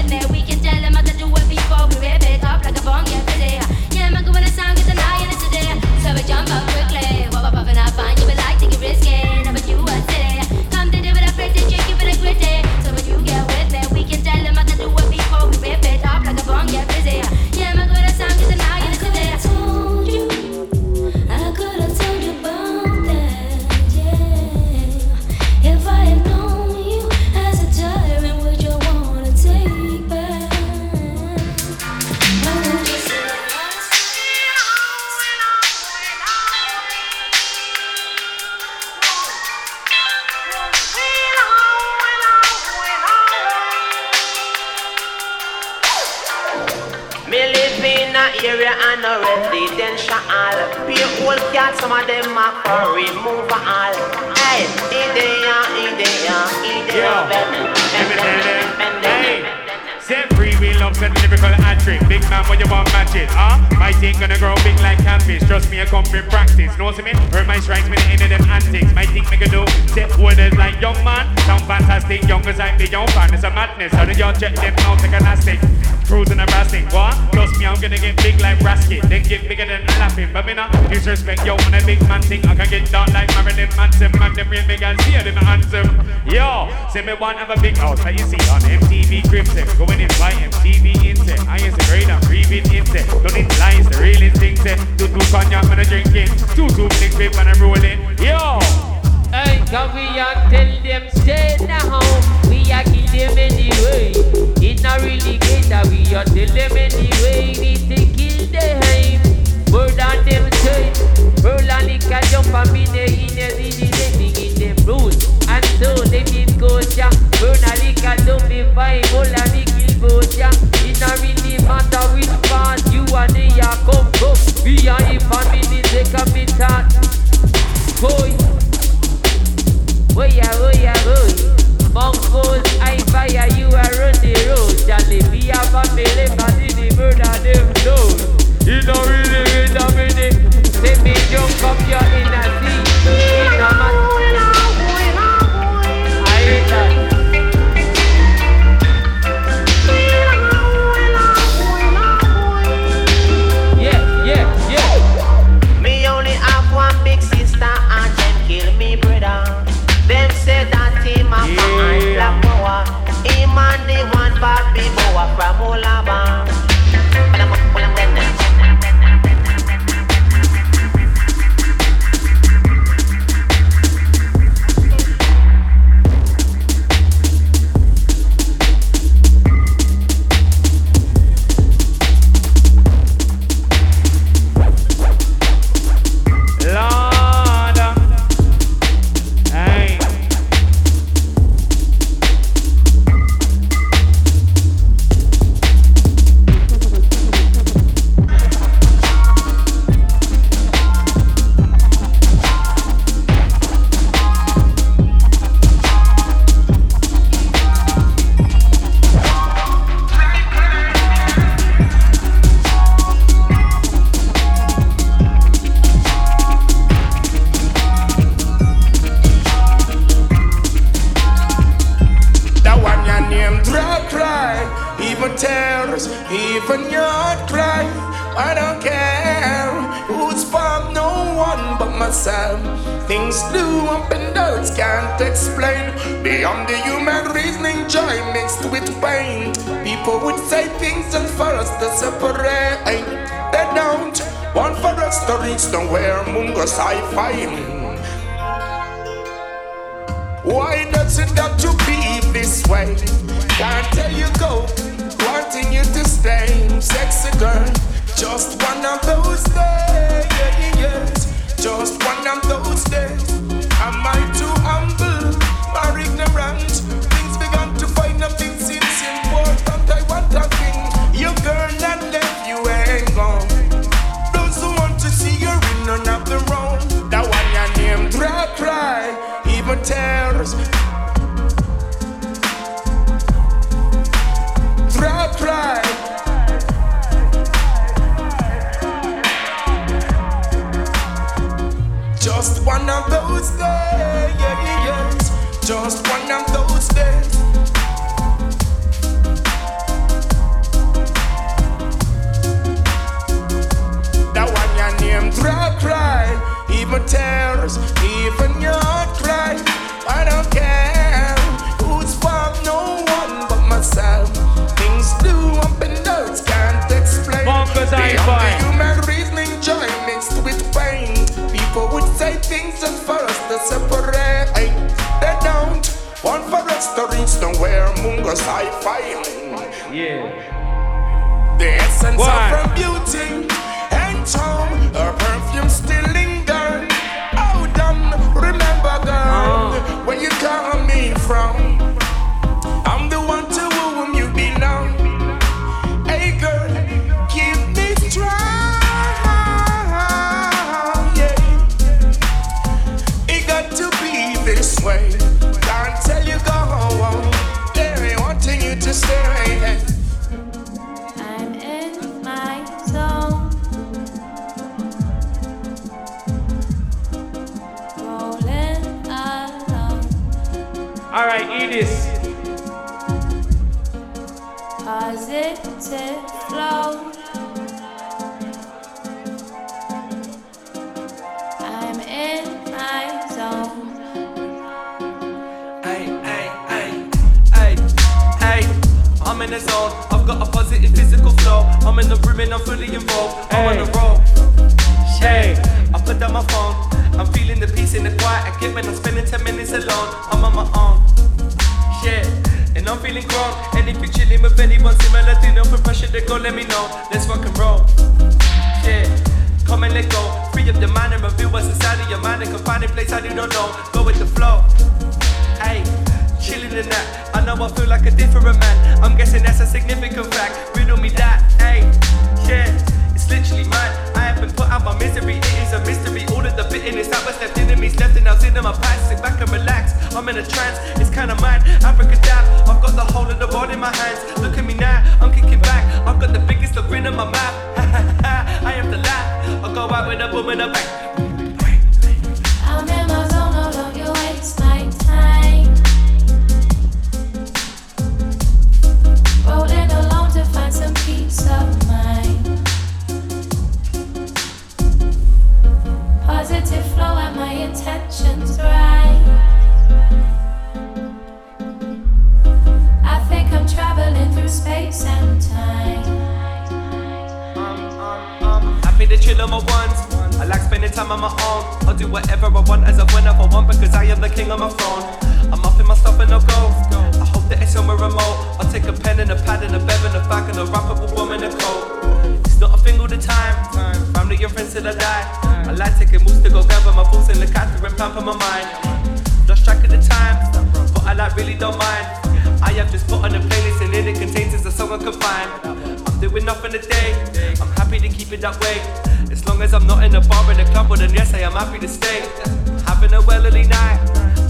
it, huh? My thing gonna grow big like canvas. Trust me, I come from practice. Know what I mean? Heard my strikes, me the end of them antics. My thing make a do. Set orders like young man. Sound fantastic, young as I'm be young fan. It's a madness. How do y'all check them out? Take elastic. Cruising and rasting. What? Trust me, I'm gonna get big like Rasket. Then get bigger than laughing. But me not disrespect, yo, when a big man thing, I can get down like Marilyn Manson. Man, them real big and see them handsome. Yo, say me want have a big house that you see on MTV them. Going in by MTV Inset. I the great and breathing Inset. Don't need lies, the real instincts. eh. Two two cognac, man, I drinking. Two two big big, man, I'm rolling. Yo. Hey, come we and tell them stay now. We are kill them anyway. It not really great that we are tell them anyway. Need to kill them. Bird on them say. Pearl and liquor jump and be there in the city. They big in them blues. And so they did go ya. Burn a liquor don't be fine. All and the kill both ya. It not really matter which part you and they are come from. We are a family. Take a bit of. Boy. Jump up your inner sea In a man bad boy from Olaba. The bitterness that was left in me, left in out in my past. Sit back and relax. I'm in a trance. It's kind of mine. Africa down. I've got the whole of the world in my hands. Look at me now. I'm kicking back. I've got the biggest grin in my mouth. I am the laugh. I go out with a boom and a bang. Time on my own. I'll do whatever I want as I whenever I want because I am the king of my throne. I'm up in my stuff and I'll go. I hope that it's somewhere remote. I'll take a pen and a pad and a bev and a bag and a wrap up a woman a coat. It's not a thing all the time. Family and friends till I die. I like taking moves to go gather my thoughts in the cat and pamper my mind. Lost track of the time, but I like really don't mind. I have just put on a playlist and in it contains is a song I can find. I'm doing nothing today. I'm happy to keep it that way. Long as I'm not in a bar in a club, well then yes, I am happy to stay. Having a well early night.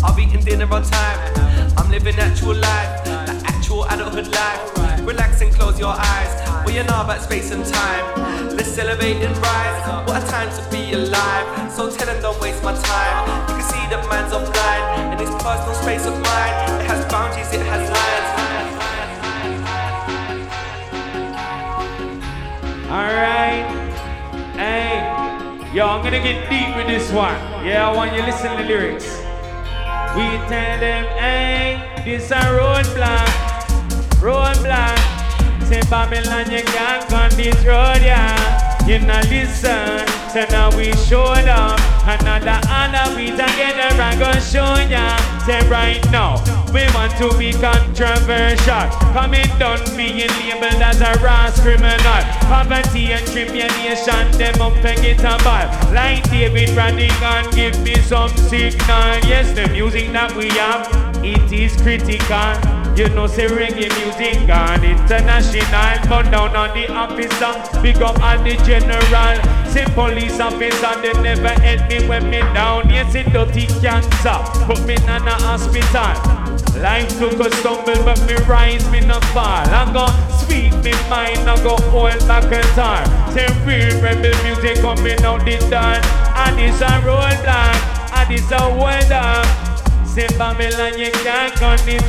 I've eaten dinner on time. I'm living actual life, the actual adulthood life. Relax and close your eyes. We are know about space and time. Let's elevate and rise. What a time to be alive. So tell them don't waste my time. You can see that man's offline in his personal space of mine. It has boundaries, it has lines. Alright. Hey. Yo, I'm gonna get deep with this one. Yeah, I want you to listen to the lyrics. We tell them, hey, this a roadblock. Roadblock. Say Babylon, you can't come this road, yeah. You not listen, so now we showed up. Another honor we together, I go show ya. Say right now, we want to be controversial. Coming down, being labeled as a rash criminal. Poverty and tribulation, them up and get a ball. Like David Rodigan, give me some signal. Yes, the music that we have, it is critical. You know, say reggae music gone international. But down on the officer, big up on the general. Say police officer, they never help me when me down. Yes, it dirty cancer, put me in a hospital. Life took a stumble, but me rise, me no fall. I go speak me mind, I go hold back a tar. Say real rebel music coming out the dawn. And it's a roadblock, and it's a weather. Say Babylon, you can't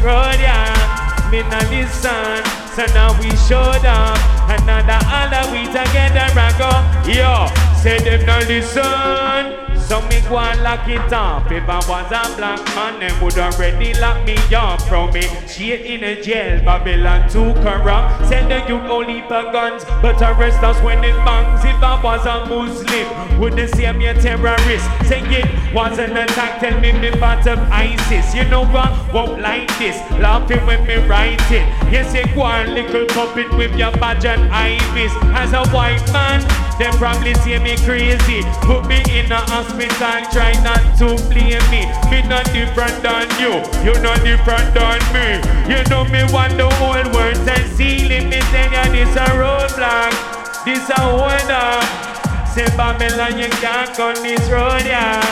road, yeah. Me no listen, so now we showed up. Another other we together, I go, yo. Say them no listen. So me go and lock it up. If I was a black man, them would already lock me up from me. Straight in a jail, Babylon too corrupt. Send the youth only for guns, but arrest us when it bangs. If I was a Muslim, would they say me a terrorist? Say it was an attack, tell me me part of ISIS. You know what? Won't like this. Laughing when me write it. Yes, you go on little puppet with your badge and ibis. As a white man, they probably see me crazy. Put me in a hospital hospital, try not to blame me. Me not different than you, you not different than me. You know me want the whole world and ceiling. Me say yeah, this a roadblock, this a winner. Say Babylon, you can't go this road, yeah.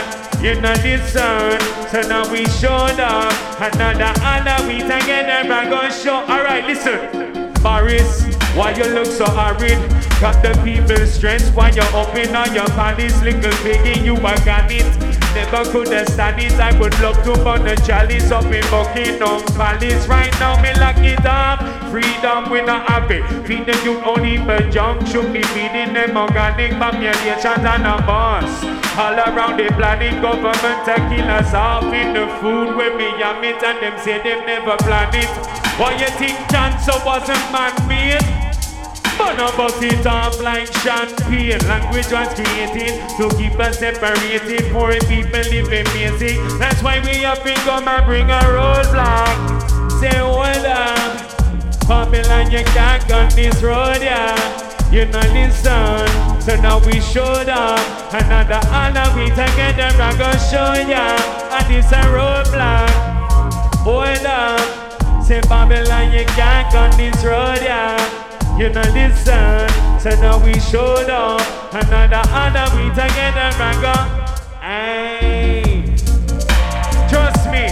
You know this son, so now we showed up. Another other we together, I go show. Alright, listen, Paris, why you look so arid? Got the people stressed while you're up in on your palace. Little piggy, you a got it. Never could have stand it. I would love to burn the chalice up in Buckingham Palace. Right now, me lock it up. Freedom we not have it. Feed the youth only for junk. Should be feeding them organic populations and a boss. All around the planet, government taking us off in the food where me yam it and them say they never plan it. Why you think cancer wasn't man-made? But no bust it off like champagne. Language was created to keep us separated. Poor people living basic. That's why we up in come and bring a roadblock. Say what up. Babylon, you can't gun this road, yeah. You know listen, so now we showed up. Another honor we together, I go show ya. And this a roadblock. Hold up. Say Babylon, you can't gun this road, yeah. You know listen, so now we showed up. Another other we together, Raga. Hey, trust me.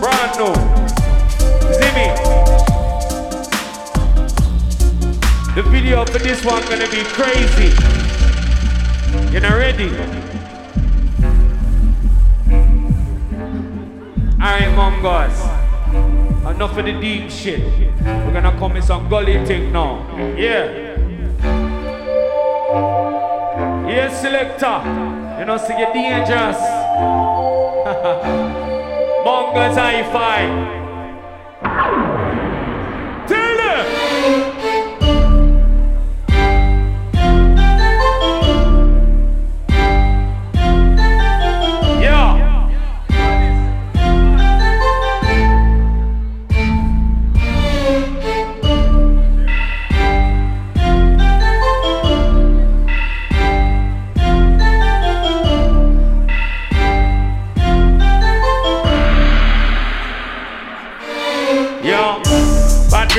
Brand new. Zimmy. The video for this one gonna be crazy. You know ready? Alright, mom guys. Enough of the deep shit. We're gonna come in some gully thing now. Yeah. Yes, selector. You know, see you dangerous. Mungo's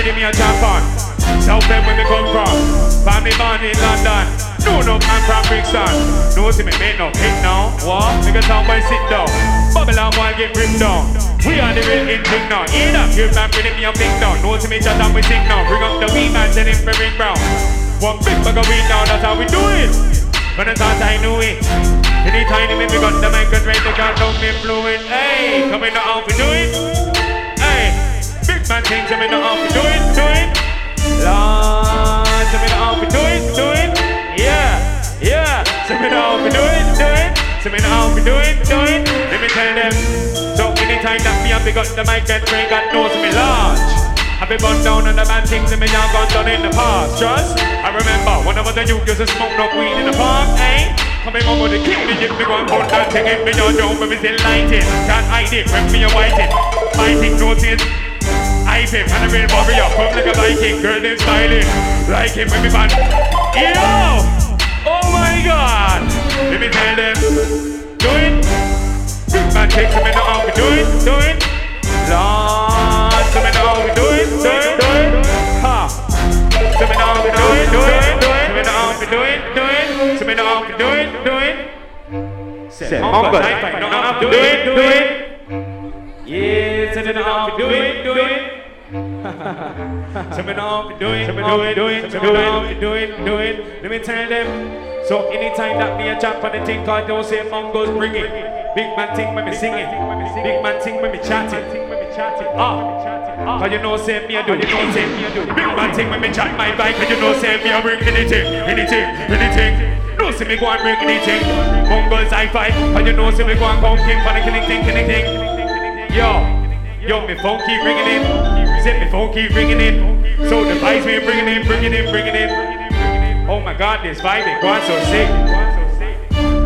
hi-fi. me a champion. South them where me come from. Family born in London. No, no, I'm from Brixton. No, see me make no hit now. What? Nigga talk by sit down. Babylon want get ripped down. We are the real in thing now. Eat up, you man, bring me a big down. No, see me chat and we sing now. Bring up the weed man, tell him for ring brown. One big bag of weed now, that's how we do it. But I thought I knew it. Anytime me got the mic and ready to go down me fluid. Hey, coming out how we do it man things, I mean, know do it, do it. Lord, I mean, know how do it, do it. Yeah, yeah. So me know how do it, do it. So me know how do it, do it. Let me tell them. So anytime that me have got the mic, that train got knows me large. I been burned down on the bad things and me young gone done in the past. Trust? I remember one of the youth used to smoke no weed in the park, eh? Come in, mama, the kick me if me go and put that in me, you don't, but me still light it. Can't hide it when me a white it. Fighting notice hype him and I will bubble. Come like a Viking, girl them styling. Like him when me band. Yo! Oh my god! Let me tell them. Do it. Big man takes him in the arm. Do it, do it. Lord, him in the arm. Do it, do it, do it. Ha! Him in the arm. Do it, do it, do it. Him in the arm. Do it, do it. Him in the arm. Do it, do it. Say. Do it, do it. Yes, in the arm. Do it, do it. so me know do it, do it. Let me tell them. So anytime that me a jump on the thing called don't say Mungo's bring it. Big man thing when me sing it. Big man thing when me chat it. Ah, cause you know say me a do, you know say me a do. Big man thing when me chat my bike, cause you know say me a bring anything, anything, anything. No see me go and bring anything. Mungo's Hi-Fi, cause you know say me go and come king for the killing thing, killing thing. Yo. Yo, me phone keep ringing in. Zip, me phone keep ringing in. So the vibes we bringing in, bringing in, bringing in. Oh my God, this vibe is going so sick.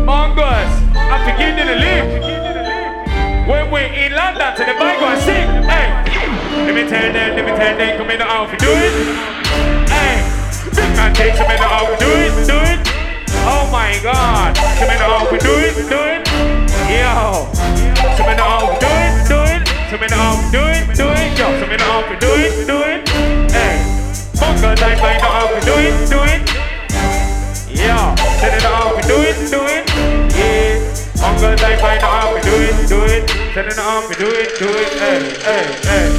Mungo's, I'm forgetting the live. When we're in London, to the vibe going sick. Hey, let me tell them, let me tell them, come in the outfit, do it. Hey, big man takes them in the outfit, do it, do it. Oh my God, come in the outfit, do it, do it. Yo, come in the it, do it. Some in the arm, do it, do it, yo. Some in the arm, do it, do it. Hey, bunker time, find the arm, do it, do it. Yeah, in the arm, do it, do it. Yeah, bunker time, find the arm, do it, do it. In the arm, do it, do it. Hey, hey, hey.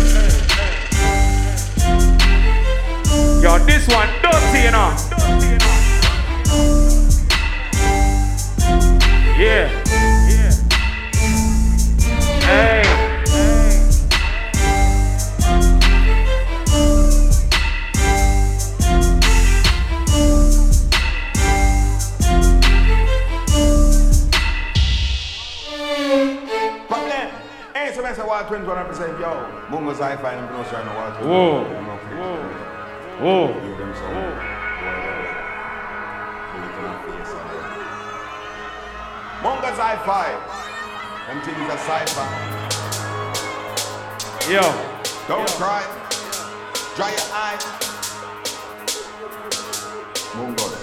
Yo, this one dirty, you know. Yeah. Hey. So I say what 21 represent yo. Mungo's Hi-Fi and pronounce right now what. Whoa. Whoa. Hear them so. Mungo's Hi-Fi. Them things are cipher. Yo. Don't cry. Dry your eye. Mungo's.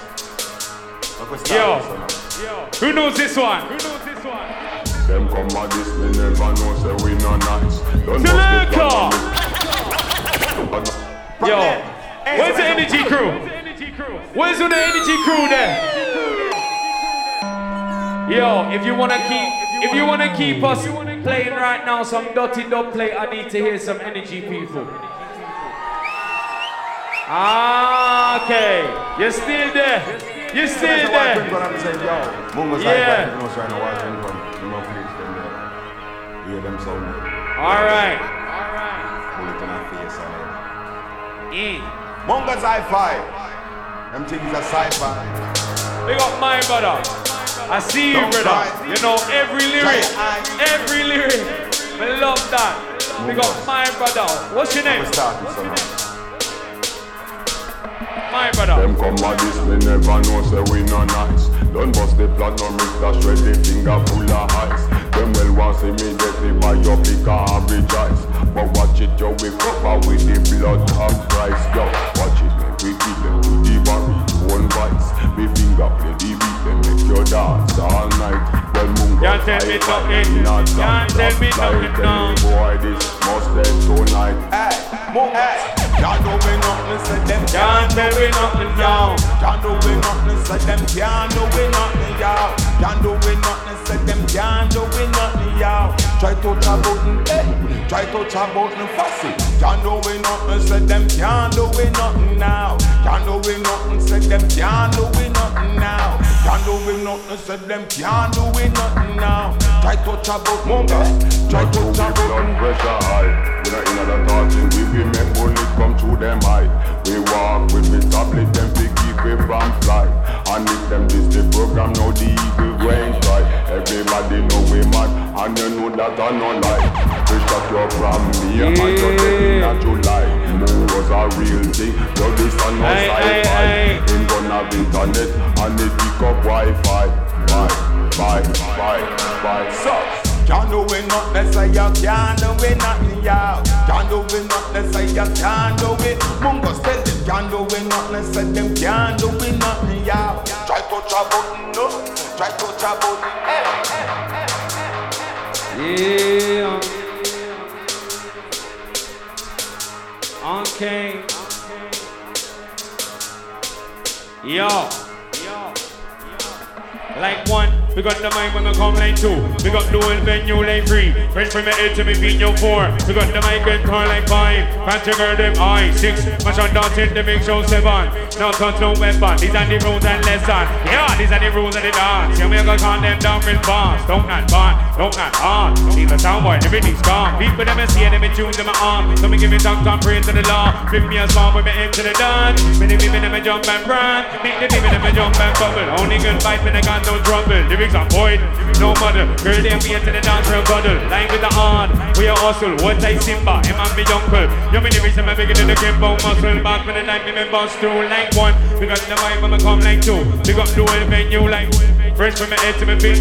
Look what's Yo. starting, so now. Who knows this one? Who knows this one? Them come at this, me never know say we no nice. Don't Selector! bust the Yo, where's the energy crew? Where's the energy crew there? Yo, if you wanna keep, if you wanna keep us playing right now, some dirty dub play, I need to hear some energy people. Ah, okay, you're still there. You're still there. Yeah. Them sound. All right. Bullet in our face and Mm. Mungo's Hi-Fi. Them things are cipher. Big up my brother. I see you, Don't brother. You know every lyric, every lyric. We love that. Big up my brother. What's your name? My brother. Them come at this, me never know say we no nice. Don't bust the plot, no mix that the finger full of ice. Them well want see me get me buy your pick and rejoice. But watch it, yo, we cover with the blood of Christ, yo. Watch it, we kill them with the barry, one vice. Me finger play the beat, them make your dance all night. Well, mungo, Can't tell me nothing. not Can't tell me nothing, no. Boy, this must end tonight. Hey, Mungo. Y'all know we nothing, say them can't tell me nothing, y'all. Y'all know we nothing, say them can't do we nothing, y'all. Y'all know we nothing, say them can't do we nothing, y'all. Try to touch a button, eh? Try to touch a button, fussy. Y'all know we nothing, say them can't do we nothing now. Y'all know we nothing, say them can't do we nothing now. Y'all know we nothing, say them can't do we nothing now. Try to touch a button, eh? Try to touch a button. pressure high. We not in other thoughting, we be make bullet come through them eye. We walk with the tablet, them to keep we from fly. And if them this the program, now the eagle go and cry. Everybody know we mad, and you know that I no lie. We shot you from me, and you taking a July. Moon was a real thing, so this a no Aye, aye, sci-fi. In gun have internet, and they pick up Wi-Fi. Bye, bye, bye, bye. So, can't do it nothing, say you can't do it nothing, y'all. Can't do it nothing, say you can't do it. Mungo tell them can't do it nothing, say them can't do it nothing, y'all. Try to a button, no. Try to a button, eh, Yeah. Okay. Yo. Like one, we We got the mic when I come like two. We got whole venue like three. Fresh from my head to me feet, you four. We got the mic and turn like five. You girl them high six. Mash on dancing the big show seven. No touch no weapon. These are the rules and lessons. Yeah, these are the rules of the dance. Yeah, we gonna count them down real fast. Don't not fun, don't not hard. Leave a sound boy, everything's gone. People them see them in tune to my arm. So me give me tongue, tongue, praise to the law. Flip me a song with me into the dance. Many people them a jump and run. Make the people them a jump and bubble. Only good fight when I got no trouble. Lyrics on point, no mother. Girl, them we to the dance real cuddle. Line with the hard, we are hustle. What I Simba, him and me uncle. You mean the reason I'm than the game bone muscle. Back when the night me me bust through like one. We got the mic when I come like two. We got the whole venue like fresh from my head to my feet.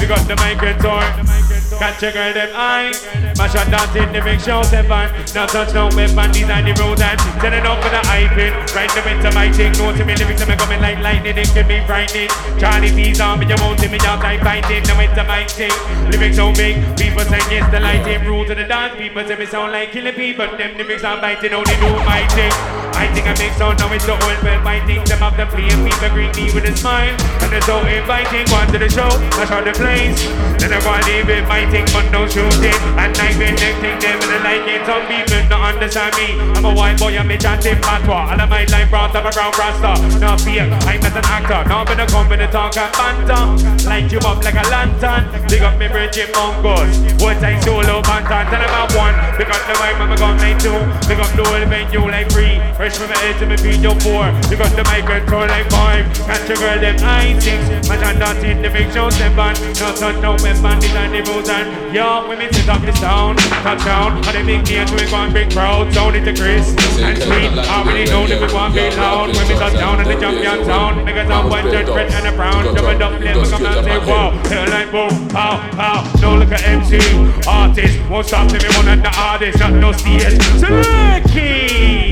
We got the mic tour. Catch a girl them eye. Mash and dance in the big show seven. Now touch no weapon, are the rules and Turning up for the hyping. Right the winter my thing. No to me lyrics me coming like lightning. It can be frightening. Charlie P's on me, you won't see me outside fighting. The winter my thing. Lyrics so big. People say yes, the lighting. Rules of the dance. People say me sound like killing people. Them lyrics are biting. Oh, Only do my thing. I think I make sound now it's the old well fighting. Them up the play and people greet me with a smile. And they're so inviting. Go to the show. I show the place. Then I go and leave it fighting, but no shooting. And I been thing them and I like it. Some people don't understand me. I'm a white boy, I'm a chanting patois. All of my life brought up around Rasta. No fear, I'm not an actor. Now I'm gonna a talk and banter. Light you up like a lantern. Dig up me Bridget Mungo's. What I solo banter. Tell them I one. Pick up the mic, I'ma come like two. Pick up the whole venue like three. Fresh from my head to my feet, yo four. Pick up the mic and throw like five. Catch a girl, them I six. My I'm not in the big show seven. No touch, no weapon, are the rules and yo, when we set up the sound, touchdown, and the big dance, we want big crowd, sound it to Chris and sweet. Already know that we want big loud we touch down in the champion sound. Make us on one turn red and a brown, double up, let me come and say wow, hell like boom, pow, pow. No look at MC, artist, won't stop till me one of the artists, not no CS. Slicky,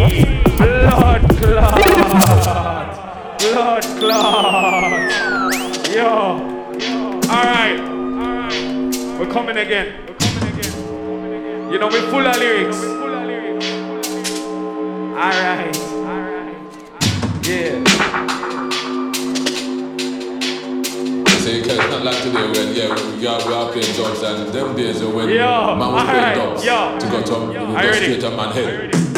Lord Claude, Lord Claude, yo. All right. We're coming again. We're coming again. We're coming again. You know, we're full of lyrics. Alright. Yeah. So you can not like today when yeah we are, we are playing jobs and them days when Yo, man was playing alright, jobs yo. to go to you know, I go ready. straight to man head.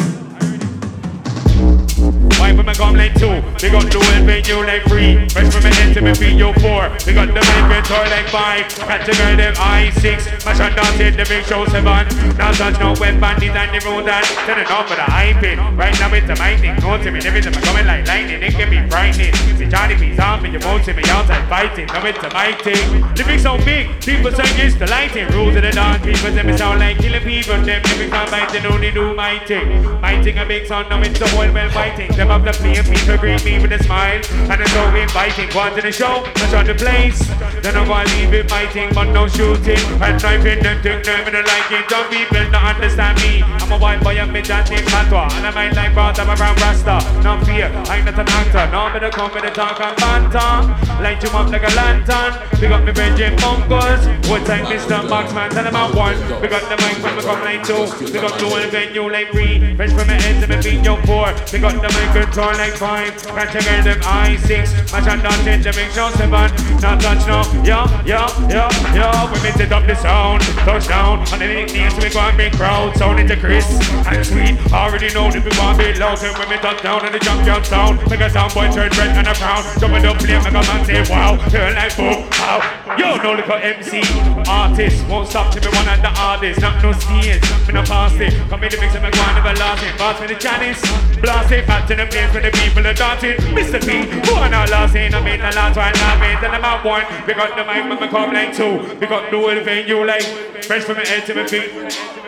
Why I come like two? We got the whole venue like three. Fresh from my head to my feet, yo four. We got the and toy like five. Catch a girl, them I six. My and dance in the big show seven. Now touch no weapon, these and the road and turn it off for the hyping. Right now it's a my thing. Go to me, every time I coming like lightning. It can be frightening. See Johnny be me, you won't see me outside fighting. Now it's a my thing. Lyrics so big, people say it's the lighting. Rules of the dance, people me sound like killing people. Them lyrics are biting, only do my thing. My thing a big sound, now it's the whole well fighting. Them up the play and people greet me with a smile. And it's so inviting. Go on to the show, let's on the place. Then I'm gonna leave it fighting, but no shooting. And knifing them thing, them and I like it. Some people don't understand me. I'm a white boy, I'm a chanting patois. And I might like brought up around Rasta. No fear, I'm not an actor. No, I'm gonna come with a talk and banter. Light you up like a lantern. Pick up the Benjamin Mungo's. What time, Mr. Marksman? Tell them I'm one. We got the mic when we come like two. We got the whole venue like three. Fresh from my head to my feet, yo four. We got the mic and tour like five. Catch a girl, them I six. Match and dance in the big show seven. Not touch no. Yo, yo, yo, yo. We mix it up the sound. Touchdown. And then it dance, we go and big crowd. Sound into Chris and sweet. Already know that we want big loud. And when we touch down and the champion sound. Make a sound boy turn red and a brown. Jump it up, play, make a man say wow. Turn like boom, wow. Yo, no little MC. Artist won't stop till me one of the artists. Not no stage. Me no pass it. Come in the mix and me go on everlasting. Pass me the chalice. Blast it back to the place where the people are dancing. Mr. P, who are not last in? I mean the last one, I mean then I'm out one. We got the mic we come like two. We got the whole venue like fresh from my head to my feet.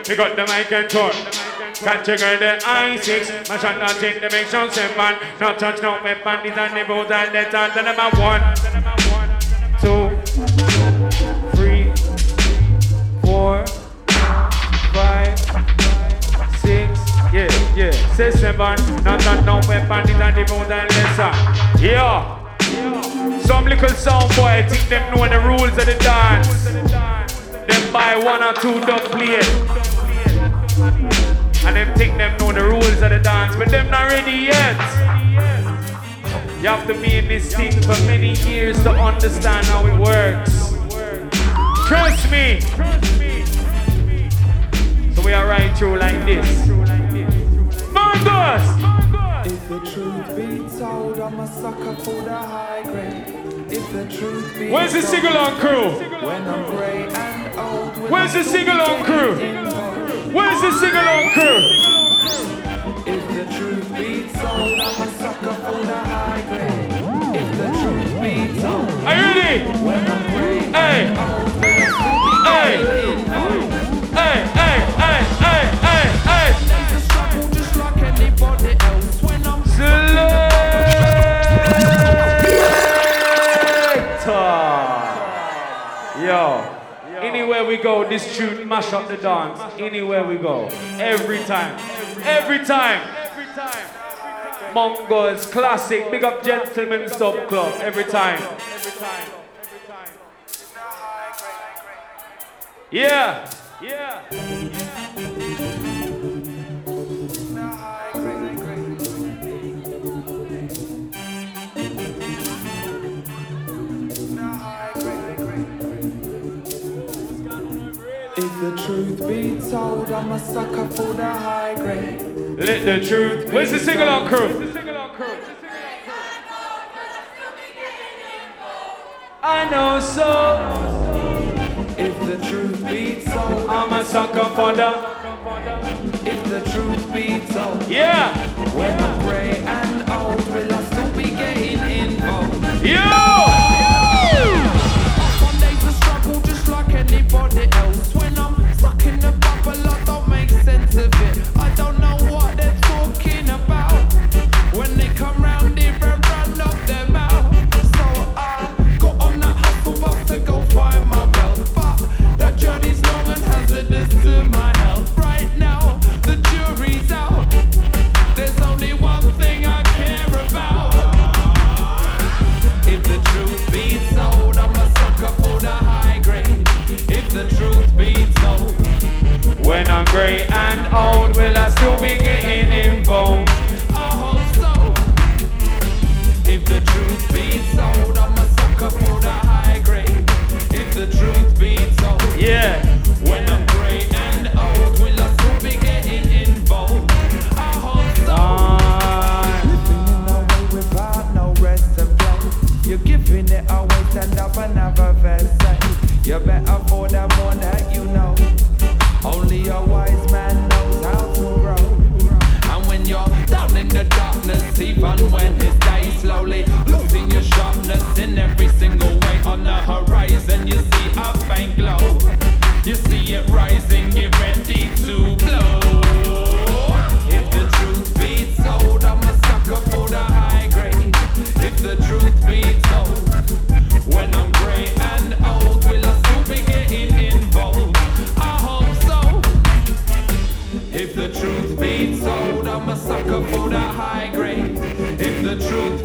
We got the mic and tour. Catch a girl the I six. My shot not take the big seven. Not touch no weapon. These are the and let's on. Then I'm out one. Two. Three. Four. Yeah, yeah. Say seven. Not touch no weapon. Are the rules and let's. Yeah. Some little sound boy think them know the rules of the dance. Them buy one or two dub plate. And them think them know the rules of the dance, but them not ready yet. You have to be in this thing for many years to understand how it works. Trust me. So we are right through like this. If the truth be told, I'm a sucker for the high grade. If the truth be Where's the sing-along crew? When I'm grey and old, Where's the sing-along crew? Where's the sing-along crew? If the truth be told, I'm a sucker for the high grade. If the truth be told, Are you ready? when I'm grey Hey! and old, will I still be Hey! getting old? Hey, hey, hey, hey, go, this tune mash up the dance. Anywhere we go. Every time. Every time. Mungo's classic. Big up Gentlemen Sub Club. Every time. Yeah. Yeah. Be told, I'm a sucker for the high grade. Let the truth. Where's the sing along crew? I know so. If the truth be told, I'm a sucker for the. If the truth be told, Yeah. when I'm grey and old, will I still be getting involved? Yo! When I'm grey and old, will I still be getting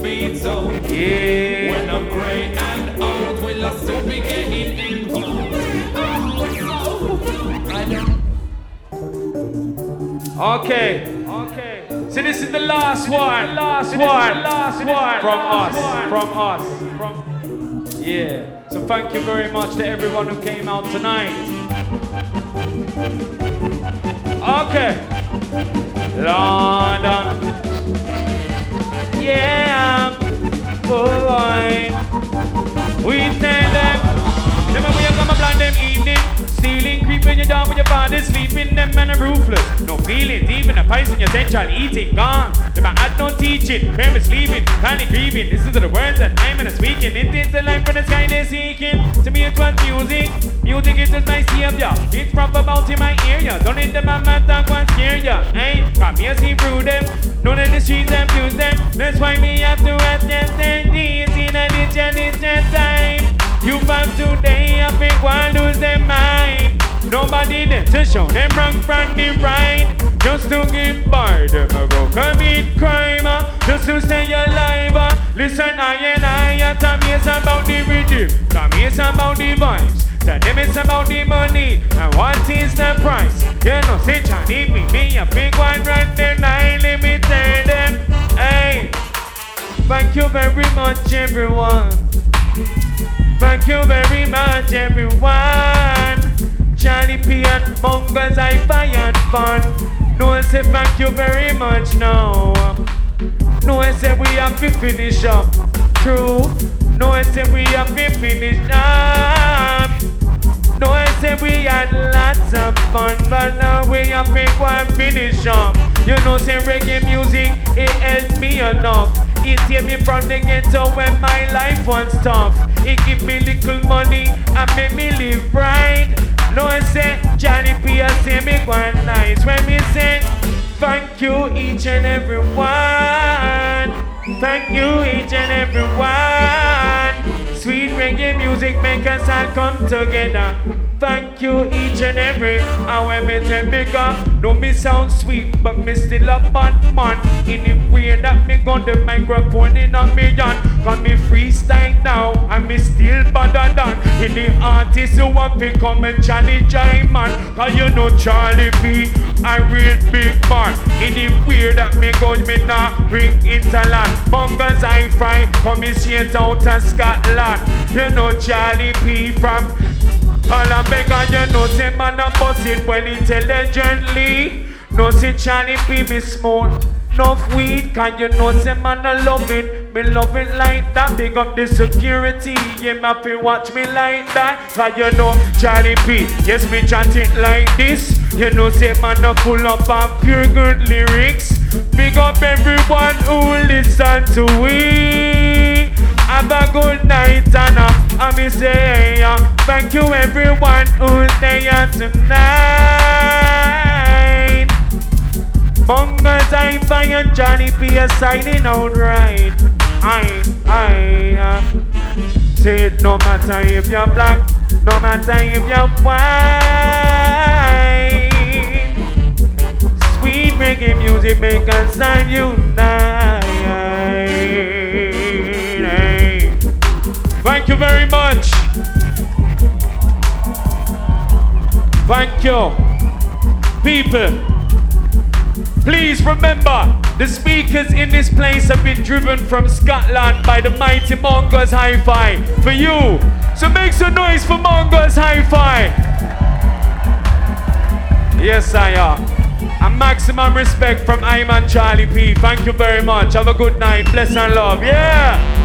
the truth be told, Yeah. when I'm grey and old, will I still be getting involved? I hope so. I know. Okay. Okay. So this is the last one. The Last one. Last one. From us. From us. From. Yeah. So thank you very much to everyone who came out tonight. Okay. London. Yeah. Oh, boy. We tell them. Remember we are gonna them evening. Stealing, creeping you down with your body, sleeping, them men are ruthless. No feelings, even a piece in your central eating, gone. Them I had no teaching, parents sleeping, panic grieving. Listen to the words that I'm in a speaking. It is the life for the sky they're seeking. To me, it was music. Music is just my savior. It's proper about in my area. Don't need them, my man, that one scare ya. Hey, come here, see through them. Don't let the streets abuse them. That's why me have to ask them, these in a ditch and it's just time. You found today, I think one lose their mind. Nobody to show them wrong from the right. Just to get by, them a go commit crime. uh, Just to stay alive. uh. Listen, I and I, I tell me it's about the rhythm. Me it's about the vibes. Tell them it's about the money. And what is the price? You know, say Johnny, me, me a big one right there. Now let me tell them, hey. Thank you very much, everyone. Thank you very much, everyone. Charlie P and I fired fun. No, say thank you very much now. No, I say we have to finish up. True. No, I say we have to finish up. No, I say we had lots of fun, but now we have to and finish up. You know, say reggae music, it helped me enough. It saved me from the ghetto when my life was tough. It give me little money and make me live right. No, I say Johnny P, I say me quite nice. When me say thank you each and every one. Thank you each and every one. Reggae music make us all come together. Thank you each and every hour me take big up. No me sound sweet, but me still a bad man. In the way that me got the microphone in a hand. Cause me freestyle now, and me still better than in the artist who want to come and challenge I man. Cause you know Charlie P, a real big man. In the way that me go, me not bring interland. Mungo's Hi-Fi, come me straight out of Scotland. You know Charlie P from all I beg and you know say man a bust it well intelligently. No say Charlie P me smoke enough weed Can you know say man I love it? Me love it like that Big up the security Yeah have to watch me like that. Cause you know Charlie P Yes me chant it like this. You know say man I full up of pure good lyrics. Big up everyone who listen to we have a good night and I me say thank you everyone who's there tonight. Bongers I and Johnny P signing out right. I, I, uh, say it no matter if you're black, no matter if you're white. Sweet reggae music make us unite. You very much. Thank you. People, please remember the speakers in this place have been driven from Scotland by the mighty Mungo's Hi-Fi for you. So make some noise for Mungo's Hi-Fi. Yes, I am. And maximum respect from Iman Charlie P. Thank you very much. Have a good night. Bless and love. Yeah.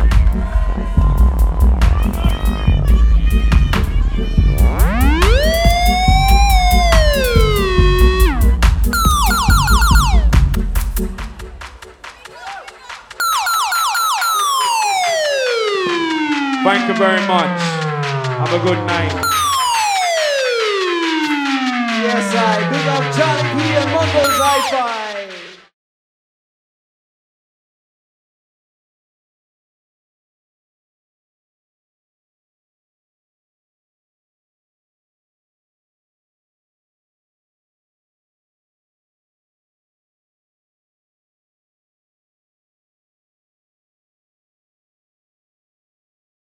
Thank you very much. Have a good night. Yes, I big up Charlie P and Mongo's Hi-Fi.